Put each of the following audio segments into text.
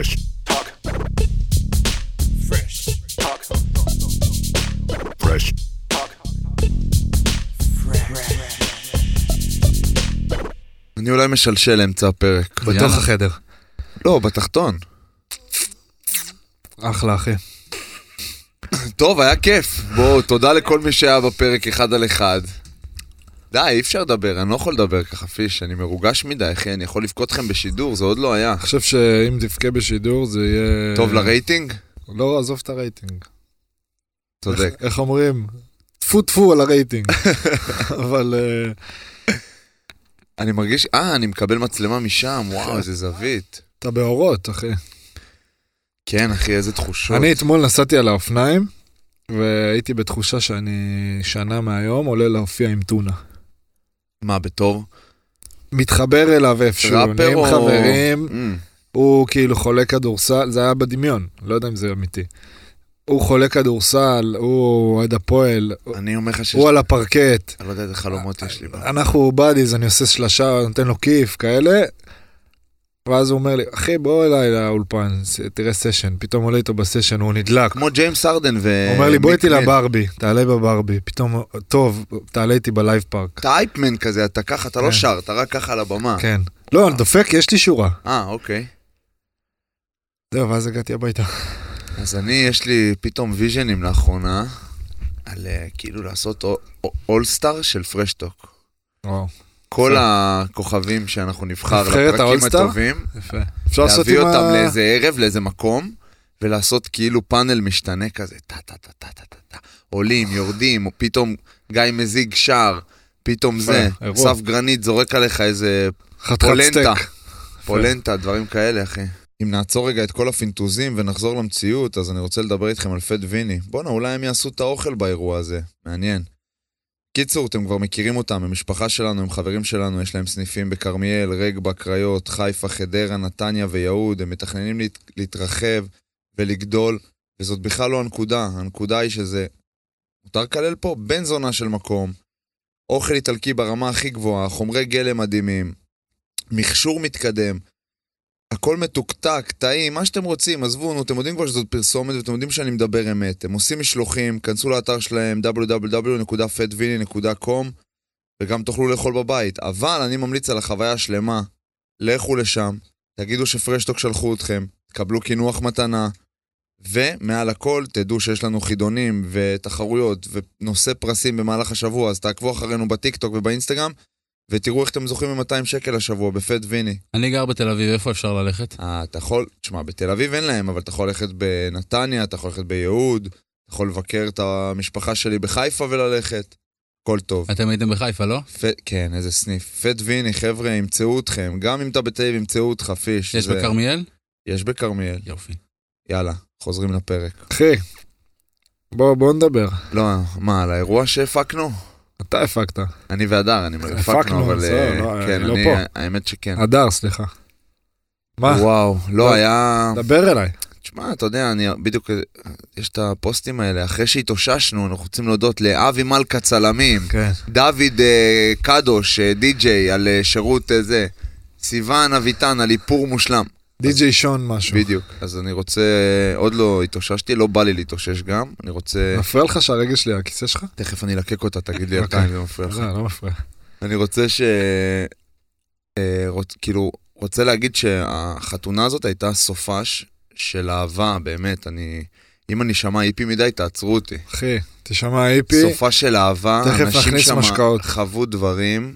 Fresh talk. Fresh talk. Fresh talk. אני אולי משלשל אמצע הפרק. בתוך החדר. לא, בתחתון. אחלה, אחי. טוב, היה כיף. בואו, תודה לכל מי שהיה בפרק אחד על אחד. די, אי אפשר לדבר, אני לא יכול לדבר ככה, פיש, אני מרוגש מדי, אחי, אני יכול לבכות לכם בשידור, זה עוד לא היה. אני חושב שאם תבכה בשידור זה יהיה... טוב לרייטינג? לא, עזוב את הרייטינג. צודק. איך אומרים? טפו טפו על הרייטינג. אבל... אה, אני מרגיש, אה, אני מקבל מצלמה משם, וואו, איזה זווית. אתה באורות, אחי. כן, אחי, איזה תחושות. אני אתמול נסעתי על האופניים, והייתי בתחושה שאני שנה מהיום עולה להופיע עם טונה. מה, בתור? מתחבר אליו איפשהו, נהיים או... חברים, Mm, הוא כאילו חולה כדורסל, זה היה בדמיון, לא יודע אם זה אמיתי. הוא חולה כדורסל, הוא אוהד הפועל, אני אומר לך שיש... הוא על הפרקט. אני לא יודע איזה חלומות יש לי. אנחנו בדיז, אני עושה שלשה, נותן לו כיף, כאלה. ואז הוא אומר לי, אחי, בוא אליי לאולפן, תראה סשן. פתאום עולה איתו בסשן, הוא נדלק. כמו ג'יימס ארדן ו... הוא אומר לי, בוא איתי. לברבי, תעלה בברבי. פתאום, טוב, תעלה איתי בלייב פארק. אתה אייפמן כזה, אתה ככה, אתה לא כן. שר, אתה רק ככה על הבמה. כן. לא, אני דופק, יש לי שורה. אה, אוקיי. זהו, ואז הגעתי הביתה. אז אני, יש לי פתאום vision ים לאחרונה, על אה, כאילו לעשות all-star של פראש טוק. וואו, כל. הכוכבים שאנחנו נבחר נבחרת לפרקים ה all-star? הטובים. אפשר לעשות להביא אותם. לאיזה ערב, לאיזה מקום, ולעשות כאילו פאנל משתנה כזה, טה טה טה טה טה טה טה, עולים, יורדים, או פתאום גיא מזיג שר, פתאום זה. אסף גרנית זורק עליך איזה פולנטה. פולנטה, דברים כאלה, אחי. אם נעצור רגע את כל הפינטוזים ונחזור למציאות, אז אני רוצה לדבר איתכם על פט ויני. בואנה, אולי הם יעשו את האוכל באירוע הזה. מעניין. קיצור, אתם כבר מכירים אותם, הם משפחה שלנו, הם חברים שלנו, יש להם סניפים בכרמיאל, רגבה, קריות, חיפה, חדרה, נתניה ויהוד, הם מתכננים להת... להתרחב ולגדול, וזאת בכלל לא הנקודה, הנקודה היא שזה... מותר לקלל פה? בן זונה של מקום, אוכל איטלקי ברמה הכי גבוהה, חומרי גלם מדהימים, מכשור מתקדם, הכל מתוקתק, טעים, מה שאתם רוצים, עזבו, נו, אתם יודעים כבר שזאת פרסומת ואתם יודעים שאני מדבר אמת. הם עושים משלוחים, כנסו לאתר שלהם www.fatvini.com וגם תוכלו לאכול בבית. אבל אני ממליץ על החוויה השלמה. לכו לשם, תגידו שפרשטוק שלחו אתכם, תקבלו קינוח מתנה, ומעל הכל תדעו שיש לנו חידונים ותחרויות ונושא פרסים במהלך השבוע, אז תעקבו אחרינו בטיקטוק ובאינסטגרם, ותראו איך אתם זוכים ב-200 שקל השבוע בפט ויני. אני גר בתל אביב, איפה אפשר ללכת? אה, אתה יכול, תשמע, בתל אביב אין להם, אבל אתה יכול ללכת בנתניה, אתה יכול ללכת ביהוד, אתה יכול לבקר את המשפחה שלי בחיפה וללכת, הכל טוב. אתם הייתם בחיפה, לא? פ... כן, איזה סניף. פט ויני, חבר'ה, ימצאו אתכם. גם אם אתה בתל אביב, ימצאו אותך, פיש. יש זה- בכרמיאל? יש בכרמיאל. יופי. יאללה, חוזרים לפרק. אחי, בוא, בוא נדבר. לא, מה, על האירוע שהפקנו? אתה הפקת. אני והדר, אני אומר, הפקנו, אבל... אה, לא, כן, אני לא אני, פה. האמת שכן. הדר, סליחה. מה? וואו, לא, לא. היה... דבר אליי. תשמע, אתה יודע, אני בדיוק, יש את הפוסטים האלה, אחרי שהתאוששנו, אנחנו רוצים להודות לאבי מלכה צלמים, כן. דוד אה, קדוש, אה, די-ג'יי, על אה, שירות אה, זה, סיוון אביטן, על איפור מושלם. די.ג'יי שון משהו. בדיוק. אז אני רוצה, עוד לא התאוששתי, לא בא לי להתאושש גם, אני רוצה, מפריע לך שהרגל שלי על הכיסא שלך? תכף אני אלקק אותה, תגיד לי אוקיי. אתה אם זה מפריע לך. לא, לא מפריע. אני רוצה ש... אה. כאילו, רוצה להגיד שהחתונה הזאת הייתה סופש של אהבה, באמת, אני... אם אני אשמע איפי מדי, תעצרו אותי. אחי, תשמע איפי. סופה של אהבה, תכף אנשים נכניס שם משקאות. חוו דברים.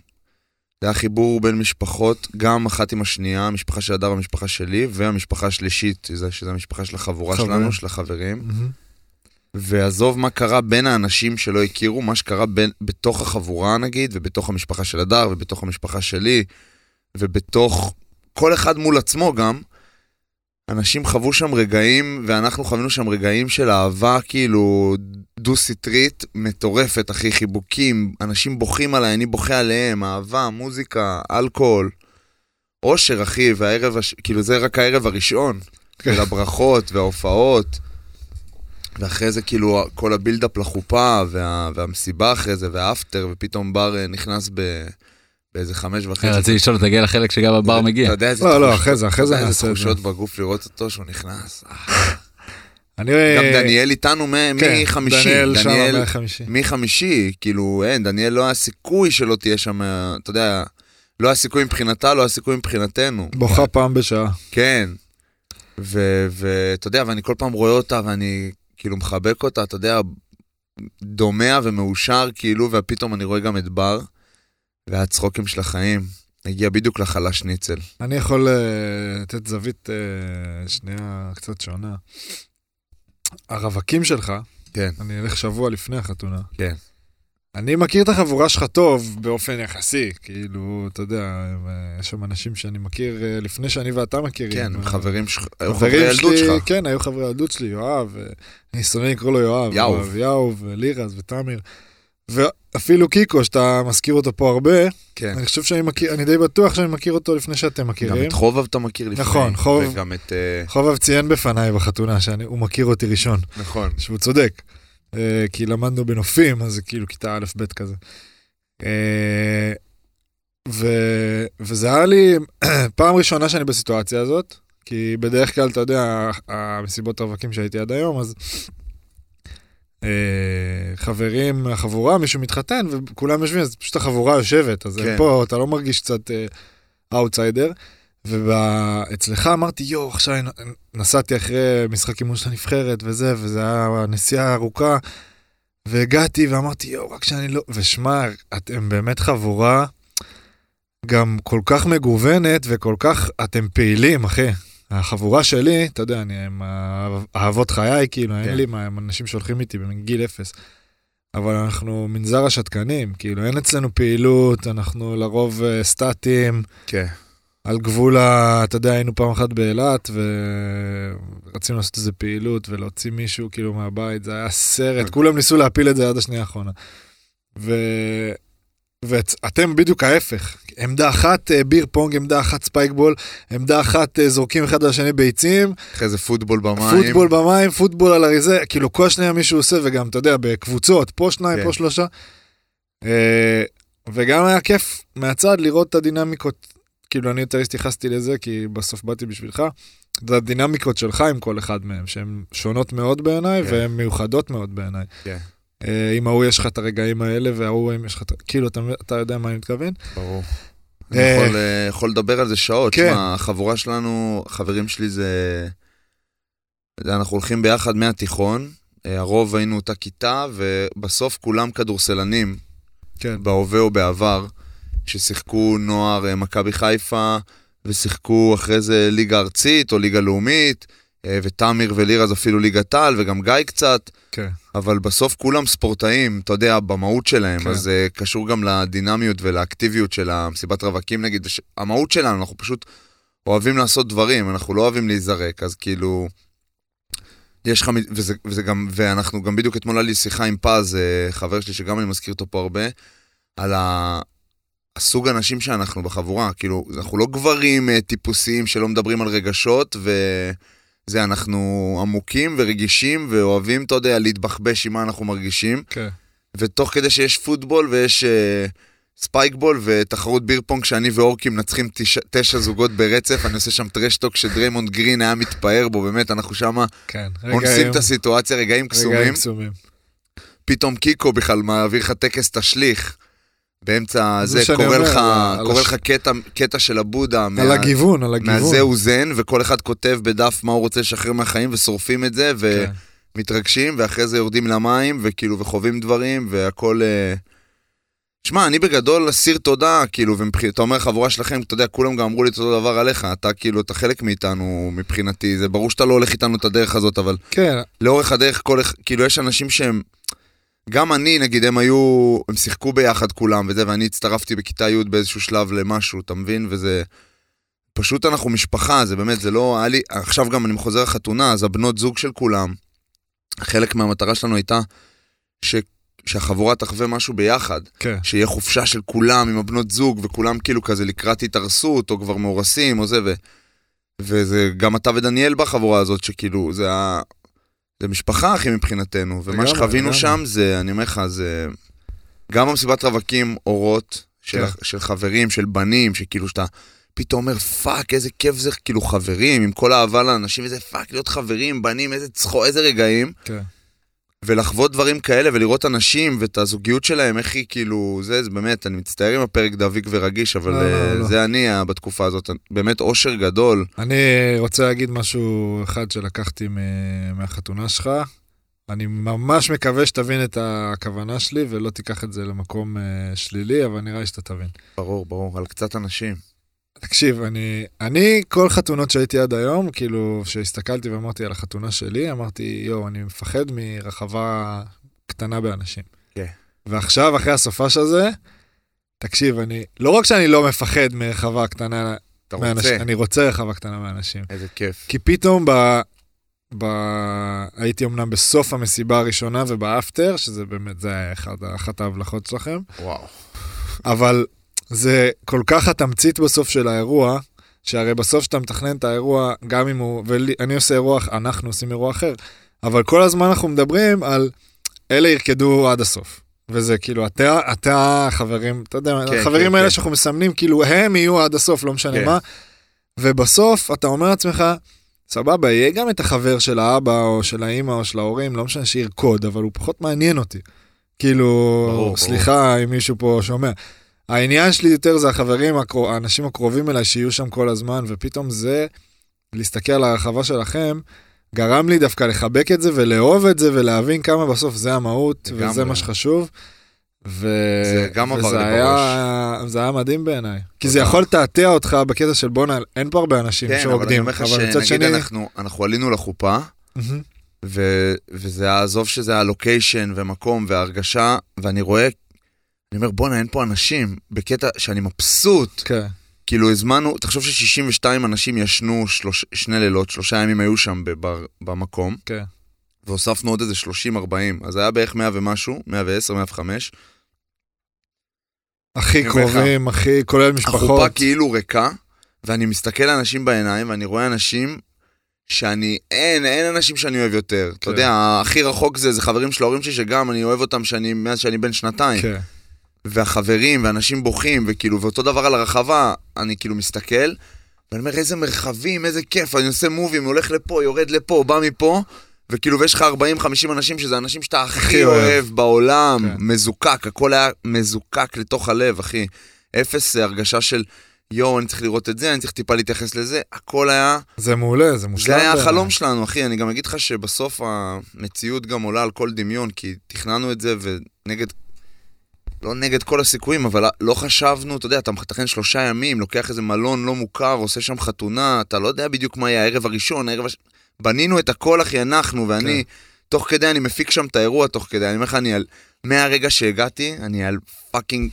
זה היה חיבור בין משפחות, גם אחת עם השנייה, המשפחה של הדר והמשפחה שלי, והמשפחה השלישית, שזה המשפחה של החבורה חברים. שלנו, של החברים. מהמם. ועזוב מה קרה בין האנשים שלא הכירו, מה שקרה בין, בתוך החבורה נגיד, ובתוך המשפחה של הדר, ובתוך המשפחה שלי, ובתוך כל אחד מול עצמו גם. אנשים חוו שם רגעים, ואנחנו חווינו שם רגעים של אהבה כאילו דו-סטרית מטורפת, אחי, חיבוקים, אנשים בוכים עליי, אני בוכה עליהם, אהבה, מוזיקה, אלכוהול, אושר, אחי, והערב, הש... כאילו זה רק הערב הראשון, כן. של הברכות וההופעות. ואחרי זה כאילו כל הבילדאפ לחופה, וה, והמסיבה אחרי זה, והאפטר, ופתאום בר אה, נכנס ב, באיזה חמש וחצי. רציתי לשאול, תגיע לחלק שגם הבר מגיע. אתה יודע איזה לא, לא, תחוש- אחרי זה, אחרי זה איזה. תחושות בגוף לראות אותו שהוא נכנס. אה. אני... גם דניאל איתנו כן, מחמישי. דניאל שם דניאל מהחמישי. מחמישי, כאילו, אין, דניאל לא היה סיכוי שלא תהיה שם, אה, אתה יודע, לא היה סיכוי מבחינתה, לא היה סיכוי מבחינתנו. בוכה פעם בשעה. כן. ואתה יודע, ואני כל פעם רואה אותה ואני כאילו מחבק אותה, אתה יודע, דומע ומאושר, כאילו, ופתאום אני רואה גם את בר, והצחוקים של החיים. הגיע בדיוק לחלש ניצל. אני יכול אה, לתת זווית אה, שנייה קצת שונה. הרווקים שלך, כן. אני אלך שבוע לפני החתונה. כן. אני מכיר את החבורה שלך טוב באופן יחסי, כאילו, אתה יודע, הם, אה, יש שם אנשים שאני מכיר לפני שאני ואתה מכירים. כן, אה, חברים שלך, היו חברי ילדות שלך. כן, היו חברי ילדות שלי, יואב, אני שונא לקרוא לו יואב. יאוב. יאוב, לירז ותמיר. ואפילו קיקו, שאתה מזכיר אותו פה הרבה, כן. אני חושב שאני מכיר, אני די בטוח שאני מכיר אותו לפני שאתם גם מכירים. את חובב אתה מכיר לפני. נכון, חובב. וגם את... אה, חובב ציין בפניי בחתונה שהוא מכיר אותי ראשון, נכון. שהוא צודק. אה, כי למדנו בנופים, אז זה כאילו כיתה א' ב' כזה. אה, ו, וזה היה לי פעם ראשונה שאני בסיטואציה הזאת, כי בדרך כלל, אתה יודע, המסיבות רווקים שהייתי עד היום, אז חברים מהחבורה, מישהו מתחתן, וכולם יושבים, אז פשוט החבורה יושבת, אז כן. פה אתה לא מרגיש קצת אאוטסיידר. ואצלך אמרתי, יואו, עכשיו נסעתי אחרי משחק אימון של הנבחרת וזה, וזה היה נסיעה ארוכה, והגעתי ואמרתי, יואו, רק שאני לא... ושמע, אתם באמת חבורה גם כל כך מגוונת וכל כך, אתם פעילים, אחי. החבורה שלי, אתה יודע, אני עם אהבות חיי, כאילו, אין כן. לי מה, הם אנשים שהולכים איתי מגיל אפס. אבל אנחנו מנזר השתקנים, כאילו, אין אצלנו פעילות, אנחנו לרוב אה, סטטים. כן. על גבול ה... אתה יודע, היינו פעם אחת באילת, ורצינו לעשות איזה פעילות ולהוציא מישהו כאילו מהבית, זה היה סרט, כולם ניסו להפיל את זה עד השנייה האחרונה. ו... ואתם בדיוק ההפך, עמדה אחת אה, ביר פונג, עמדה אחת ספייקבול, עמדה אחת אה, זורקים אחד על השני ביצים, אחרי זה פוטבול במים. פוטבול במים, פוטבול על אריזה, כאילו כל שנייה מישהו עושה, וגם, אתה יודע, בקבוצות, פה שניים, כן. פה שלושה. אה, וגם היה כיף מהצד לראות את הדינמיקות, כאילו אני יותר התייחסתי לזה, כי בסוף באתי בשבילך. זה הדינמיקות שלך עם כל אחד מהם, שהן שונות מאוד בעיניי, כן. והן מיוחדות מאוד בעיניי. כן. אה, עם ההוא יש לך את הרגעים האלה, וההוא יש לך את... כאילו, אתה, אתה יודע מה אני מתכוון? ברור. אני אה, יכול, אה, יכול לדבר על זה שעות. כן. שמע, החבורה שלנו, חברים שלי זה... זה אנחנו הולכים ביחד מהתיכון, הרוב היינו אותה כיתה, ובסוף כולם כדורסלנים, כן. בהווה או בעבר, ששיחקו נוער מכבי חיפה, ושיחקו אחרי זה ליגה ארצית או ליגה לאומית, ותמיר ולירז אפילו ליגת העל, וגם גיא קצת. כן. אבל בסוף כולם ספורטאים, אתה יודע, במהות שלהם, כן. אז זה קשור גם לדינמיות ולאקטיביות של המסיבת רווקים נגיד, וש... המהות שלנו, אנחנו פשוט אוהבים לעשות דברים, אנחנו לא אוהבים להיזרק, אז כאילו... יש לך, וזה, וזה גם, ואנחנו גם בדיוק אתמול היה לי שיחה עם פז, אה, חבר שלי שגם אני מזכיר אותו פה הרבה, על ה... הסוג אנשים שאנחנו בחבורה, כאילו, אנחנו לא גברים אה, טיפוסיים שלא מדברים על רגשות, וזה, אנחנו עמוקים ורגישים ואוהבים, אתה יודע, להתבחבש עם מה אנחנו מרגישים, כן. ותוך כדי שיש פוטבול ויש אה, ספייקבול ותחרות ביר פונג שאני ואורקי מנצחים תשע, תשע זוגות ברצף, אני עושה שם טרשטוק שדריימונד גרין היה מתפאר בו, באמת, אנחנו שמה כן. אונסים רגעים- את הסיטואציה, רגעים רגעים קסומים. קסומים. פתאום קיקו בכלל מעביר לך טקס תשליך. באמצע זה זה, קורא אומר, לך, על- קורא הש- לך קטע, קטע של הבודה, על מה- הגיוון, על הגיוון. מהזהו זן, וכל אחד כותב בדף מה הוא רוצה לשחרר מהחיים, ושורפים את זה, כן. ומתרגשים, ואחרי זה יורדים למים, וכאילו, וחווים דברים, והכל... אה, שמע, אני בגדול אסיר תודה, כאילו, ואתה אומר חבורה שלכם, אתה יודע, כולם גם אמרו לי את אותו דבר עליך, אתה כאילו, אתה חלק מאיתנו מבחינתי, זה ברור שאתה לא הולך איתנו את הדרך הזאת, אבל כן, לאורך הדרך, כל, כאילו, יש אנשים שהם... גם אני, נגיד, הם היו... הם שיחקו ביחד כולם וזה, ואני הצטרפתי בכיתה י' באיזשהו שלב למשהו, אתה מבין? וזה... פשוט אנחנו משפחה, זה באמת, זה לא... היה לי... עכשיו גם אני חוזר לחתונה, אז הבנות זוג של כולם, חלק מהמטרה שלנו הייתה ש... שהחבורה תחווה משהו ביחד. כן. שיהיה חופשה של כולם עם הבנות זוג, וכולם כאילו כזה לקראת התארסות, או כבר מאורסים, או זה, ו... וזה גם אתה ודניאל בחבורה הזאת, שכאילו, זה ה... זה משפחה, אחי, מבחינתנו. ומה שחווינו. שם זה, אני אומר לך, זה... גם במסיבת רווקים אורות, של, כן. של חברים, של בנים, שכאילו שאתה פתאום אומר, fuck, איזה כיף זה, כאילו חברים, עם כל האהבה לאנשים, איזה fuck, להיות חברים, בנים, איזה צחוק, איזה רגעים. כן. ולחוות דברים כאלה ולראות אנשים ואת הזוגיות שלהם, איך היא כאילו, זה, זה באמת, אני מצטער עם הפרק דביק ורגיש, אבל לא, לא, אה, לא. זה אני אה, בתקופה הזאת, באמת אושר גדול. אני רוצה להגיד משהו אחד שלקחתי מהחתונה שלך. אני ממש מקווה שתבין את הכוונה שלי ולא תיקח את זה למקום אה, שלילי, אבל נראה לי שאתה תבין. ברור, ברור, על קצת אנשים. תקשיב, אני, אני, כל חתונות שהייתי עד היום, כאילו, כשהסתכלתי ואמרתי על החתונה שלי, אמרתי, יואו, אני מפחד מרחבה קטנה באנשים. כן. ועכשיו, אחרי הסופש הזה, תקשיב, אני, לא רק שאני לא מפחד מרחבה קטנה אתה מאנשים, רוצה? אני רוצה רחבה קטנה מאנשים. איזה כיף. כי פתאום ב... ב... הייתי אמנם בסוף המסיבה הראשונה ובאפטר, שזה באמת, זה היה אחד, אחת ההבלחות שלכם, וואו. אבל זה כל כך התמצית בסוף של האירוע, שהרי בסוף שאתה מתכנן את האירוע, גם אם הוא, ואני עושה אירוע, אנחנו עושים אירוע אחר, אבל כל הזמן אנחנו מדברים על אלה ירקדו עד הסוף. וזה כאילו, אתה, אתה, חברים, אתה יודע, כן, החברים כן, האלה כן. שאנחנו מסמנים, כאילו, הם יהיו עד הסוף, לא משנה כן. מה. ובסוף, אתה אומר לעצמך, סבבה, יהיה גם את החבר של האבא, או של האימא, או של ההורים, לא משנה שירקוד, אבל הוא פחות מעניין אותי. כאילו, ברור, סליחה אם מישהו פה שומע. העניין שלי יותר זה החברים, הקרו- האנשים הקרובים אליי שיהיו שם כל הזמן, ופתאום זה, להסתכל על הרחבה שלכם, גרם לי דווקא לחבק את זה ולאהוב את זה ולהבין כמה בסוף זה המהות, לגמרי. וזה מה שחשוב. ו... זה גם עבר וזה לי היה, זה היה מדהים בעיניי. כי זה. יכול לתעתע אותך בקטע של בואנה, אין פה הרבה אנשים כן, אבל אני שרוקדים, אומר לך שנגיד שני... אנחנו, אנחנו עלינו לחופה. ו, וזה היה, עזוב שזה הלוקיישן ומקום והרגשה, ואני רואה, אני אומר, בואנה, אין פה אנשים, בקטע שאני מבסוט. כן, כאילו הזמנו, תחשוב ש-62 אנשים ישנו שלוש, שני לילות, שלושה ימים היו שם בבר, במקום, כן. והוספנו עוד איזה 30-40, אז היה בערך 100 ומשהו, 110, 105. הכי קרובים, הכי, כולל משפחות. החופה כאילו ריקה, ואני מסתכל לאנשים בעיניים, ואני רואה אנשים שאני, אין, אין אנשים שאני אוהב יותר. אתה כן. יודע, הכי רחוק זה, זה חברים של ההורים שלי, שגם אני אוהב אותם שאני, מאז שאני בן שנתיים. כן, והחברים, ואנשים בוכים, וכאילו, ואותו דבר על הרחבה, אני כאילו מסתכל, ואני אומר, איזה מרחבים, איזה כיף, אני עושה מובים, הולך לפה, יורד לפה, בא מפה, וכאילו, ויש לך 40-50 אנשים, שזה אנשים שאתה הכי אוהב. אוהב בעולם, כן. מזוקק, הכל היה מזוקק לתוך הלב, אחי. אפס הרגשה של, יואו, אני צריך לראות את זה, אני צריך טיפה להתייחס לזה, הכל היה... זה מעולה, זה מושלם. זה היה. החלום שלנו, אחי. אני גם אגיד לך שבסוף המציאות גם עולה על כל דמיון, כי תכננו את זה ונגד... לא נגד כל הסיכויים, אבל לא חשבנו, אתה יודע, אתה מתכנן שלושה ימים, לוקח איזה מלון לא מוכר, עושה שם חתונה, אתה לא יודע בדיוק מה יהיה הערב הראשון, הערב הש... בנינו את הכל, אחי, אנחנו, ואני, תוך כדי, אני מפיק שם את האירוע תוך כדי, אני אומר לך, אני על... מהרגע שהגעתי, אני על fucking...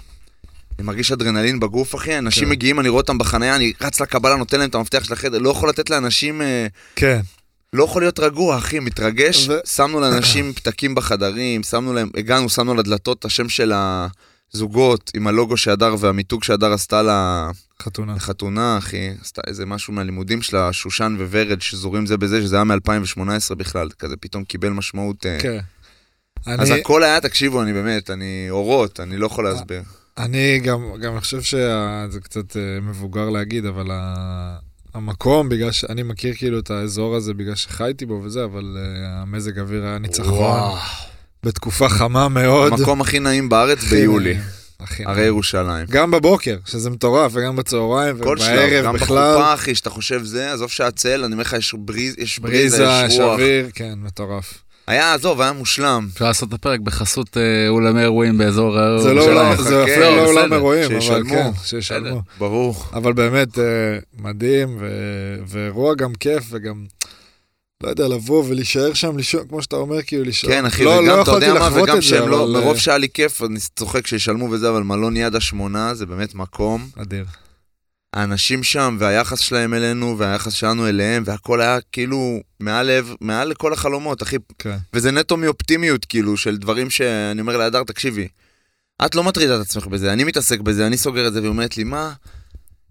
אני מרגיש אדרנלין בגוף, אחי, אנשים כן. מגיעים, אני רואה אותם בחנייה, אני רץ לקבלה, נותן להם את המפתח של החדר, לא יכול לתת לאנשים... אה, כן, לא יכול להיות רגוע, אחי, מתרגש. ו- שמנו לאנשים פתקים בחדרים, שמנו להם, הגענו, שמנו על הדלתות את השם של הזוגות עם הלוגו שהדר והמיתוג שהדר עשתה חתונה. לחתונה, אחי. עשתה איזה משהו מהלימודים שלה, שושן וורד, שזורים זה בזה, שזה היה מ-2018 בכלל, כזה פתאום קיבל משמעות. אה. כן. אז אני, הכל היה, תקשיבו, אני באמת, אני אורות, אני לא יכול להסביר. אני גם, גם חושב שזה קצת אה, מבוגר להגיד, אבל ה- המקום, בגלל שאני מכיר כאילו את האזור הזה בגלל שחייתי בו וזה, אבל אה, המזג אוויר היה ניצחון. בתקופה חמה מאוד. המקום הכי נעים בארץ הכי ביולי, הכי הרי. ירושלים. גם בבוקר, שזה מטורף, וגם בצהריים, כל שלב, ובערב גם בכלל. בחופה, אחי, שאתה חושב זה, עזוב שהצל, אני אומר לך, יש בריז, יש בריזה, בריזה, יש רוח. אוויר, כן, מטורף. היה, עזוב, היה מושלם. אפשר לעשות את הפרק בחסות אה, אולמי אירועים באזור זה לא ירושלים. זה אפילו לא אולם אירועים, אבל. כן, שישלמו. ברור. אבל באמת אה, מדהים, ואירוע גם כיף, וגם, לא יודע, לבוא ולהישאר שם, לישון, כמו שאתה אומר, כאילו, לישון. כן, אחי, לא, וגם, לא אתה יודע מה, וגם שהם לא, מרוב אה, שהיה לי כיף, אני צוחק שישלמו וזה, אבל מלון יד השמונה זה באמת מקום. אדיר. האנשים שם, והיחס שלהם אלינו, והיחס שלנו אליהם, והכל היה כאילו מעל לב, מעל לכל החלומות, אחי. כן. וזה נטו מאופטימיות, כאילו, של דברים שאני אומר להדר, תקשיבי, את לא מטרידה את עצמך בזה, אני מתעסק בזה, אני סוגר את זה, והיא אומרת לי, מה?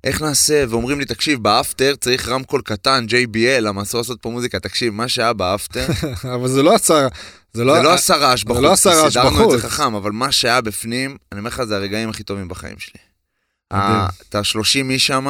איך נעשה? ואומרים לי, תקשיב, באפטר צריך רמקול קטן, JBL, למה אסור לעשות פה מוזיקה? תקשיב, מה שהיה באפטר, אבל זה לא עשה, זה לא... זה לא עשה רעש בחוץ, לא עשה כי רעש סידרנו את בחוץ. זה חכם, אבל מה שהיה בפנים, אני אומר לך, זה הרגעים הכי טובים בחיים שלי. ה- את ה-30 איש שם,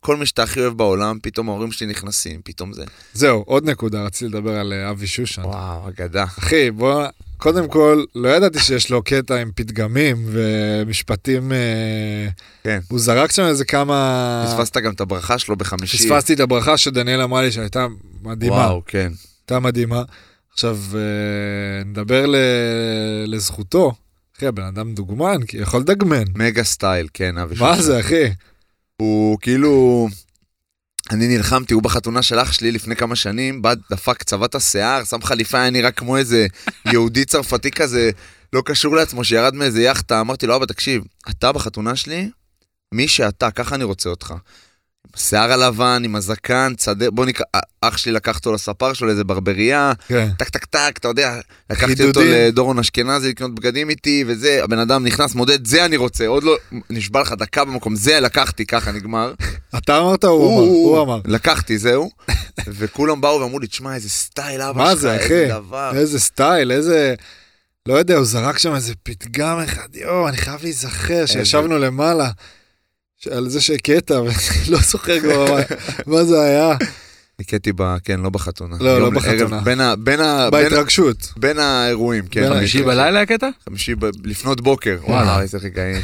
כל מי שאתה הכי אוהב בעולם, פתאום ההורים שלי נכנסים, פתאום זה. זהו, עוד נקודה, רציתי לדבר על אה, אבי שושן. וואו, אגדה. אחי, בוא, קודם כל, לא ידעתי שיש לו קטע עם פתגמים ומשפטים... אה, כן. הוא זרק שם איזה כמה... פספסת גם את הברכה שלו בחמישי. פספסתי את הברכה שדניאל אמרה לי שהייתה מדהימה. וואו, כן. הייתה מדהימה. עכשיו, אה, נדבר. לזכותו. אחי, הבן אדם דוגמן, כי יכול לדגמן. מגה סטייל, כן, אבי מה. זה, אחי? הוא כאילו... אני נלחמתי, הוא בחתונה של אח שלי לפני כמה שנים, בא, דפק צבע את השיער, שם חליפה, היה נראה כמו איזה יהודי צרפתי כזה, לא קשור לעצמו, שירד מאיזה יאכטה. אמרתי לו, אבא, תקשיב, אתה בחתונה שלי, מי שאתה, ככה אני רוצה אותך. עם השיער הלבן, עם הזקן, צדק, בוא נקרא, אח שלי לקח אותו לספר שלו לאיזה ברבריה, כן. טק טק טק, אתה יודע, לקחתי אותו חידודים. לדורון אשכנזי לקנות בגדים איתי, וזה, הבן אדם נכנס, מודד, זה אני רוצה, עוד לא, נשבע לך דקה במקום, זה לקחתי, ככה נגמר. אתה אמרת הוא אמר? הוא אמר. לקחתי, זהו. וכולם באו ואמרו לי, תשמע, איזה סטייל אבא מה שלך, זה, איזה? דבר. איזה סטייל, איזה... לא יודע, הוא זרק שם איזה פתגם אחד, יואו, אני חייב להיזכר שישבנו למעלה. על זה שהכית, ולא זוכר כבר מה- מה זה היה. ניקטי ב... כן, לא בחתונה. לא, לא בחתונה. בין ה- בין ה- בין- בהתרגשות. בין האירועים, כן. חמישי. בלילה הקטע? חמישי לפנות בוקר. וואלה. איזה רגעים.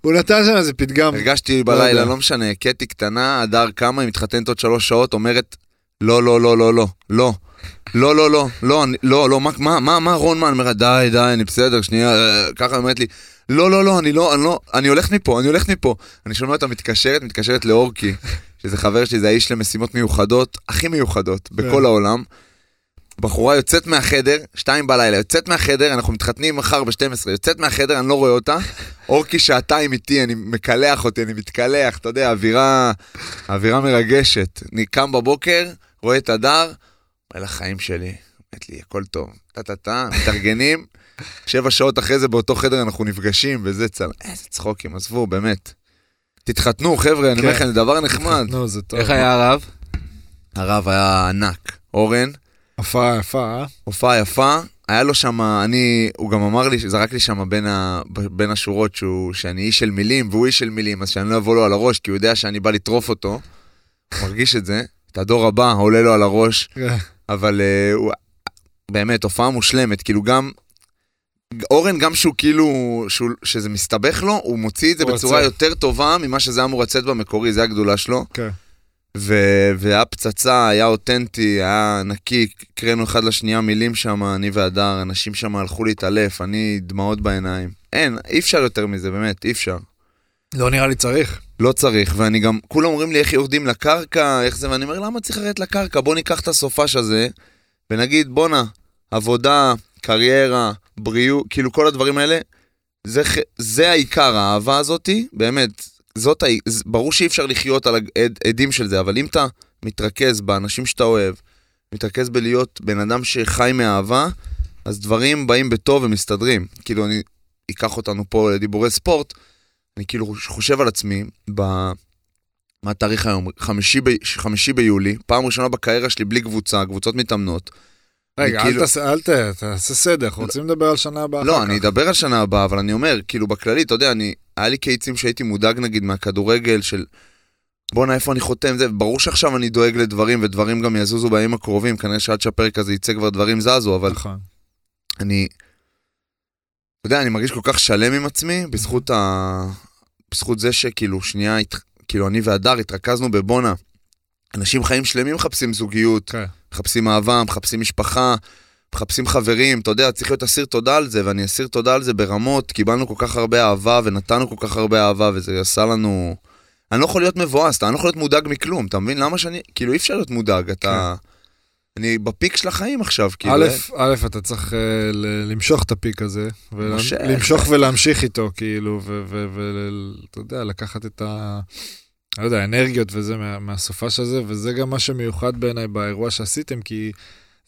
הוא נתן שם איזה פתגם. הרגשתי לא בלילה. לא משנה, קטי קטנה, הדר קמה, היא מתחתנת עוד שלוש שעות, אומרת, לא, לא, לא, לא, לא, לא. לא, לא, לא, לא, לא, לא, מה, מה, מה, מה רון מן? אומר לה, די, די, אני בסדר, שנייה, אה, ככה היא אומרת לי, לא, לא, לא, אני לא, אני לא, אני הולכת מפה, אני הולכת מפה. אני שומע אותה מתקשרת, מתקשרת לאורקי, שזה חבר שלי, זה האיש למשימות מיוחדות, הכי מיוחדות בכל כן. העולם. בחורה יוצאת מהחדר, שתיים בלילה, יוצאת מהחדר, אנחנו מתחתנים מחר ב-12, יוצאת מהחדר, אני לא רואה אותה. אורקי שעתיים איתי, אני מקלח אותי, אני מתקלח, אתה יודע, אווירה, אווירה מרגשת. אני קם בבוקר, רואה את הדר, אומר לחיים שלי, אומרת לי, הכל טוב, טה-טה-טה, מתארגנים, שבע שעות אחרי זה באותו חדר אנחנו נפגשים, וזה צל... איזה צחוקים, עזבו, באמת. תתחתנו, חבר'ה, אני אומר כן. לכם, זה דבר נחמד. נו, זה טוב. איך היה הרב? הרב היה ענק, אורן, הופעה יפה, אה? הופעה יפה, היה לו שם, אני, הוא גם אמר לי, זרק לי שם בין, ה, בין השורות שהוא, שאני איש של מילים והוא איש של מילים, אז שאני לא אבוא לו על הראש, כי הוא יודע שאני בא לטרוף אותו, הוא מרגיש את זה, את הדור הבא עולה לו על הראש, כן. אבל uh, הוא, באמת, הופעה מושלמת, כאילו גם, אורן גם שהוא כאילו, שהוא, שזה מסתבך לו, הוא מוציא את זה בצורה רוצה. יותר טובה ממה שזה אמור לצאת במקורי, זה הגדולה שלו. כן. ו- והיה פצצה, היה אותנטי, היה נקי, הקראנו אחד לשנייה מילים שם, אני והדר, אנשים שם הלכו להתעלף, אני דמעות בעיניים. אין, אי אפשר יותר מזה, באמת, אי אפשר. לא נראה לי צריך. לא צריך, ואני גם, כולם אומרים לי איך יורדים לקרקע, איך זה, ואני אומר, למה צריך לרדת לקרקע? בוא ניקח את הסופש הזה, ונגיד, בואנה, עבודה, קריירה, בריאות, כאילו כל הדברים האלה, זה, זה העיקר, האהבה הזאתי, באמת, זאת, ברור שאי אפשר לחיות על העדים של זה, אבל אם אתה מתרכז באנשים שאתה אוהב, מתרכז בלהיות בן אדם שחי מאהבה, אז דברים באים בטוב ומסתדרים. כאילו, אני אקח אותנו פה לדיבורי ספורט, אני כאילו חושב על עצמי, ב... מה התאריך היום? חמישי, ב... חמישי ביולי, פעם ראשונה בקריירה שלי בלי קבוצה, קבוצות מתאמנות. רגע, אני אל כאילו- תעשה, אל ת... תעשה סדר, אנחנו רוצים לדבר על שנה הבאה לא, אני. אדבר על שנה הבאה, אבל אני אומר, כאילו בכללי, אתה יודע, אני, היה לי קיצים שהייתי מודאג נגיד מהכדורגל של בואנה, איפה אני חותם, זה, ברור שעכשיו אני דואג לדברים, ודברים גם יזוזו בימים הקרובים, כנראה שעד שהפרק הזה יצא כבר דברים זזו, אבל נכון. אני, אתה יודע, אני מרגיש כל כך שלם עם עצמי, בזכות ה... בזכות זה שכאילו, שנייה, הת... כאילו, אני והדר התרכזנו בבואנה. אנשים חיים שלמים מחפשים זוגיות, כן. מחפשים אהבה, מחפשים משפחה, מחפשים חברים, אתה יודע, צריך להיות אסיר תודה על זה, ואני אסיר תודה על זה ברמות, קיבלנו כל כך הרבה אהבה, ונתנו כל כך הרבה אהבה, וזה עשה לנו... אני לא יכול להיות מבואס, אני לא יכול להיות מודאג מכלום, אתה מבין? למה שאני... כאילו, אי אפשר להיות מודאג, אתה... אני בפיק של החיים עכשיו, כאילו... א', א', אתה צריך ל- למשוך את הפיק הזה, מושך. למשוך ולהמשיך איתו, כאילו, ואתה יודע, לקחת את ה... לא יודע, האנרגיות וזה מה- מהסופש הזה, וזה גם מה שמיוחד בעיניי באירוע שעשיתם, כי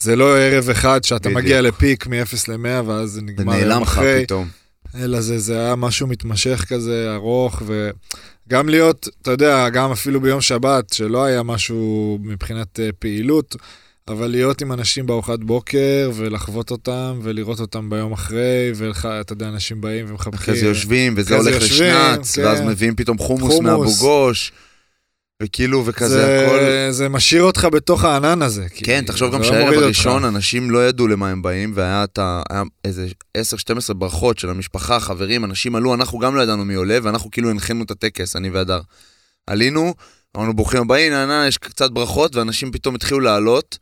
זה לא ערב אחד שאתה בדיוק. מגיע לפיק מ-0 ל-100 ואז זה זה נגמר יום נעלם לך אחרי, פתאום. אלא זה, זה היה משהו מתמשך כזה, ארוך, וגם להיות, אתה יודע, גם אפילו ביום שבת, שלא היה משהו מבחינת אה, פעילות, אבל להיות עם אנשים בארוחת בוקר, ולחוות אותם, ולראות אותם ביום אחרי, ואתה יודע, אנשים באים ומחבקים. אחרי זה יושבים, וזה הולך יושבים, לשנץ, כן. ואז מביאים פתאום חומוס חומוס. מאבו גוש, וכאילו, וכזה זה, הכל... זה משאיר אותך בתוך הענן הזה. כי כן, תחשוב גם לא שהערב הראשון, אותך. אנשים לא ידעו למה הם באים, והיה את ה- איזה 10-12 ברכות של המשפחה, חברים, אנשים עלו, אנחנו גם לא ידענו מי עולה, ואנחנו כאילו הנחינו את הטקס, אני והדר. עלינו, אמרנו ברוכים הבאים, יש קצת ברכות, ואנשים פתאום התחילו לעלות,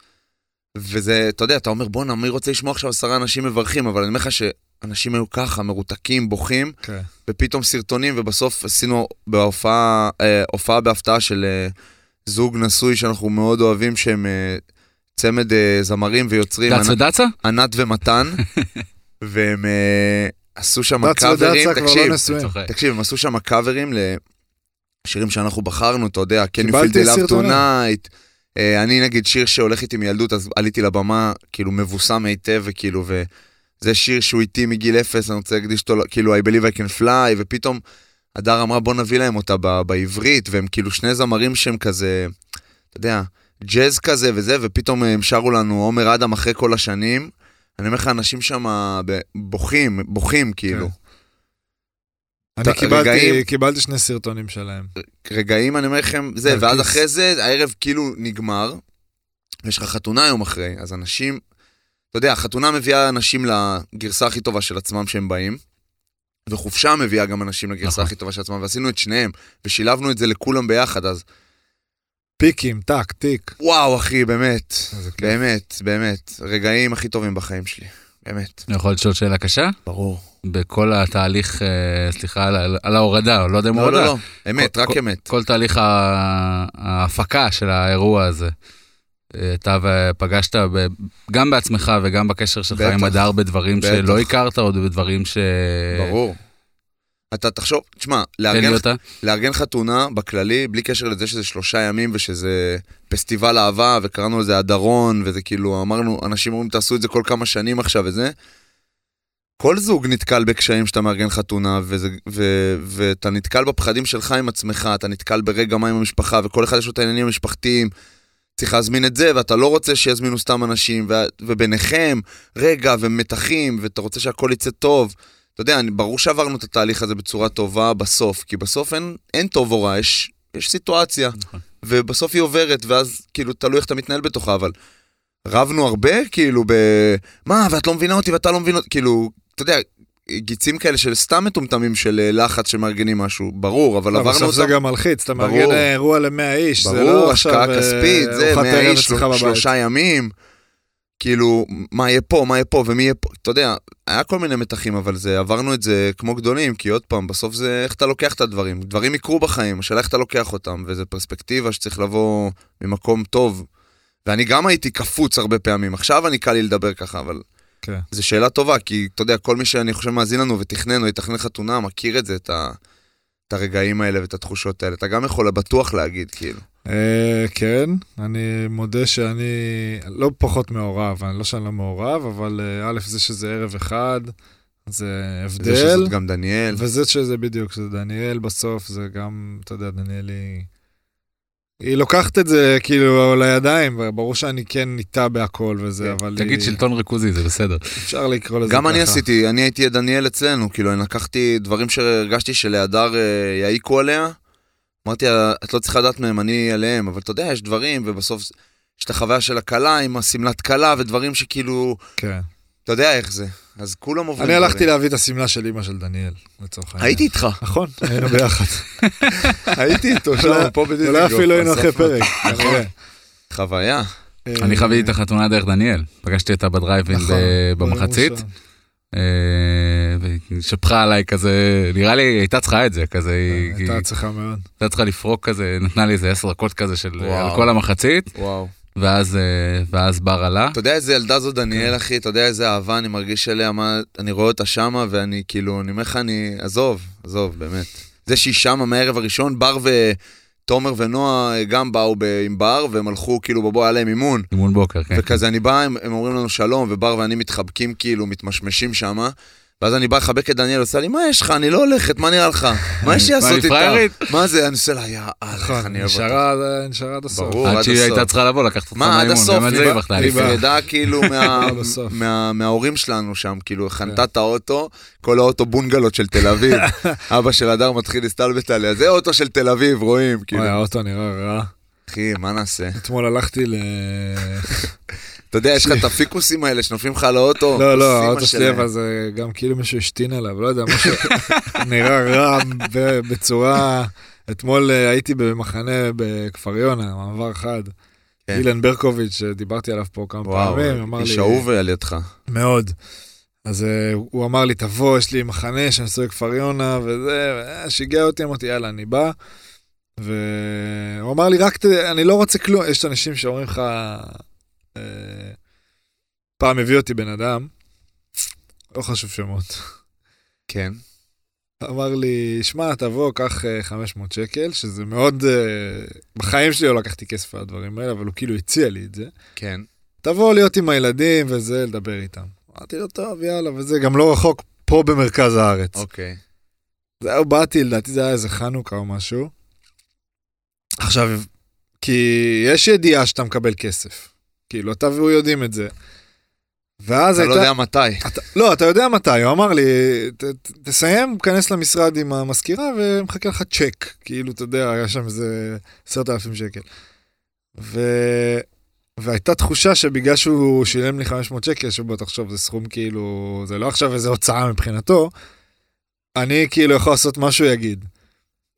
וזה, אתה יודע, אתה אומר, בואנה, מי רוצה לשמוע עכשיו עשרה אנשים מברכים, אבל אני אומר לך שאנשים היו ככה, מרותקים, בוכים, כן. ופתאום סרטונים, ובסוף עשינו בהופעה, אה, הופעה בהפתעה של אה, זוג נשוי שאנחנו מאוד אוהבים, שהם אה, צמד אה, זמרים ויוצרים, דץ ענת- ודצה? ענת ומתן, והם אה, עשו שם קאברים, כבר תקשיב, לא. תקשיב, הם עשו שם קאברים לשירים שאנחנו בחרנו, אתה יודע, Can you feel קיבלתי the love סרטונים. tonight. אה, אני נגיד שיר שהולך איתי מילדות, אז עליתי לבמה, כאילו מבוסם היטב, וכאילו, וזה שיר שהוא איתי מגיל אפס, אני רוצה להקדיש אותו, כאילו, I believe I can fly, ופתאום הדר אמרה, בוא נביא להם אותה ב- בעברית, והם כאילו שני זמרים שהם כזה, אתה יודע, ג'אז כזה וזה, ופתאום הם שרו לנו עומר אדם אחרי כל השנים. אני אומר לך, אנשים שם בוכים, בוכים, כאילו. אני קיבלתי, רגעים- קיבלתי שני סרטונים שלהם. רגעים, אני אומר לכם, זה, נרקיס. ואז אחרי זה, הערב כאילו נגמר, ויש לך חתונה יום אחרי, אז אנשים, אתה יודע, החתונה מביאה אנשים לגרסה הכי טובה של עצמם שהם באים, וחופשה מביאה גם אנשים לגרסה נכון. הכי טובה של עצמם, ועשינו את שניהם, ושילבנו את זה לכולם ביחד, אז פיקים, טק, טיק. וואו, אחי, באמת. באמת, באמת, רגעים הכי טובים בחיים שלי, באמת. אני יכול לשאול שאלה קשה? ברור. בכל התהליך, אה, סליחה, על- על- ההורדה, לא יודע אם לא, הורדה. לא, לא, אמת, כל- רק כל- אמת. כל תהליך ההפקה של האירוע הזה. אה, אתה פגשת ב- גם בעצמך וגם בקשר שלך עם. הדר בדברים בטח. שלא הכרת, או בדברים ש... ברור. אתה תחשוב, תשמע, לארגן אותה. לארגן חתונה בכללי, בלי קשר לזה שזה שלושה ימים ושזה פסטיבל אהבה, וקראנו לזה הדרון, וזה כאילו, אמרנו, אנשים אומרים, תעשו את זה כל כמה שנים עכשיו וזה. כל זוג נתקל בקשיים שאתה מארגן חתונה, וזה, ו, ואתה נתקל בפחדים שלך עם עצמך, אתה נתקל ברגע מה עם המשפחה, וכל אחד יש לו את העניינים המשפחתיים. צריך להזמין את זה, ואתה לא רוצה שיזמינו סתם אנשים, ו, וביניכם, רגע, ומתחים, ואתה רוצה שהכל יצא טוב. אתה יודע, ברור שעברנו את התהליך הזה בצורה טובה בסוף, כי בסוף אין, אין טוב או רע, יש, יש סיטואציה, נכון. ובסוף היא עוברת, ואז כאילו תלוי איך אתה מתנהל בתוכה, אבל רבנו הרבה, כאילו, ב... מה, ואת לא מבינה אותי ואתה לא מבין אותי, כאילו, אתה יודע, גיצים כאלה של סתם מטומטמים של אה, לחץ שמארגנים משהו, ברור, אבל לא, עברנו בסוף זה אותם. גם מלחיץ, אתה ברור. מארגן אירוע ל-100 איש, זה לא ברור, עכשיו השקעה אה, כספית, זה ארוחת 100 ערב איש. שלושה ימים. כאילו, מה יהיה פה, מה יהיה פה ומי יהיה פה, אתה יודע, היה כל מיני מתחים, אבל זה, עברנו את זה כמו גדולים, כי עוד פעם, בסוף זה איך אתה לוקח את הדברים. דברים יקרו בחיים, השאלה איך אתה לוקח אותם, וזו פרספקטיבה שצריך לבוא ממקום טוב. ואני גם הייתי קפוץ הרבה פעמים, עכשיו אני קל לי לדבר ככה, אבל... כן. זו שאלה טובה, כי אתה יודע, כל מי שאני חושב מאזין לנו ותכנן או יתכנן חתונה, מכיר את זה, את, ה, את הרגעים האלה ואת התחושות האלה. אתה גם יכול בטוח להגיד, כאילו. אה, כן, אני מודה שאני לא פחות מעורב, אני לא שאני לא מעורב, אבל אה, א', זה שזה ערב אחד, זה זה הבדל, שזאת גם דניאל. וזה שזה בדיוק, שזה דניאל בסוף, זה גם, אתה יודע, דניאל היא... היא לוקחת את זה כאילו לידיים, ברור שאני כן איתה בהכל וזה, כן. אבל תגיד היא... שלטון ריכוזי, זה בסדר. אפשר לקרוא לזה גם ככה. אני עשיתי, אני הייתי את דניאל אצלנו, כאילו, אני לקחתי דברים שהרגשתי שלהדר אה, יעיקו עליה. אמרתי, לה, את לא צריכה לדעת מהם, אני עליהם, אבל אתה יודע, יש דברים, ובסוף יש את החוויה של הכלה עם השמלת כלה, ודברים שכאילו, כן. אתה יודע איך זה. אז כולם עוברים אני הלכתי. להביא את השמלה של אימא של דניאל, לצורך העניין. הייתי איתך, נכון, היינו ביחד. הייתי איתו, שלמה, פה בדיוק. אולי אפילו היינו אחרי פרק. נכון. כנראה. חוויה. אני חוויתי את החתונה דרך דניאל. פגשתי אותה בדרייבין נכון, במחצית, אה, שפכה עליי כזה, נראה לי היא הייתה צריכה את זה, כזה, היא- הייתה צריכה מאוד. הייתה צריכה לפרוק כזה, נתנה לי איזה עשר דקות כזה של וואו. על כל המחצית, וואו. ואז אה, ואז בר עלה. אתה יודע איזה ילדה זו כן. דניאל, אחי, אתה יודע איזה אהבה אני מרגיש אליה, מה, אני רואה אותה שמה, ואני כאילו, אני אומר לך, אני, עזוב, עזוב, באמת. זה שהיא שמה מהערב הראשון, בר ותומר ונועה גם באו עם בר, והם הלכו, כאילו, בבוא, היה להם אימון. אימון בוקר, כן. וכזה אני בא, הם, הם אומרים לנו שלום, ובר ואני מתחבקים, כאילו, מתמשמשים שמה, ואז אני בא לחבק את דניאל, עושה לי, מה יש לך? אני לא הולכת, מה נראה לך? מה יש לי מה, לעשות? איתה? מה זה? אני עושה לה, יא אללה, איך נכון, אני אוהב אותה. נשארה עד הסוף. ברור. עד עד שהיא הסוף. הייתה צריכה לבוא לקחת אותך מה, עד מהאימון, הסוף, גם את זה היא. נפרדה כאילו מה- עד הסוף. מה- מההורים שלנו שם, כאילו, חנתה את האוטו, כל האוטו בונגלות של תל אביב. אבא של הדר מתחיל להסתלבט עליה, זה אוטו של תל אביב, רואים, כאילו. אוי, האוטו נראה רע. אחי, מה נעשה? אתמול הלכתי ל... אתה יודע, יש לך את הפיקוסים האלה שנופלים לך על האוטו. לא, לא, האוטו שלי. אבל זה גם כאילו מישהו השתין עליו, לא יודע, משהו נראה רע בצורה... אתמול אה, הייתי במחנה בכפר יונה, מעבר חד. כן. אילן ברקוביץ', שדיברתי עליו פה כמה פעמים, אמר לי... איש אהוב על ידך. מאוד. אז אה, הוא אמר לי, תבוא, יש לי מחנה שאני עושה בכפר יונה, וזה, אה, שיגע אותי, אמרתי, יאללה, אני בא. והוא אמר לי, רק. אני לא רוצה כלום, יש אנשים שאומרים לך, אה, פעם הביא אותי בן אדם, לא חשוב שמות, כן. אמר לי, שמע, תבוא, קח אה, 500 שקל, שזה מאוד, אה, בחיים שלי לא לקחתי כסף על הדברים האלה, אבל הוא כאילו הציע לי את זה. כן. תבוא להיות עם הילדים וזה, לדבר איתם. אמרתי לו, טוב, יאללה, וזה גם לא רחוק פה במרכז הארץ. אוקיי. זהו, באתי, לדעתי זה היה איזה חנוכה או משהו. עכשיו, כי יש ידיעה שאתה מקבל כסף. כאילו, אתה והוא יודעים את זה. ואז אתה הייתה... לא יודע מתי. אתה, לא, אתה יודע מתי, הוא אמר לי, ת, ת, תסיים, כנס למשרד עם המזכירה ומחכה לך צ'ק. כאילו, אתה יודע, היה שם איזה עשרת אלפים שקל. ו... והייתה תחושה שבגלל שהוא שילם לי 500 שקל, שבוא תחשוב, זה סכום כאילו, זה לא עכשיו איזה הוצאה מבחינתו, אני כאילו יכול לעשות מה שהוא יגיד.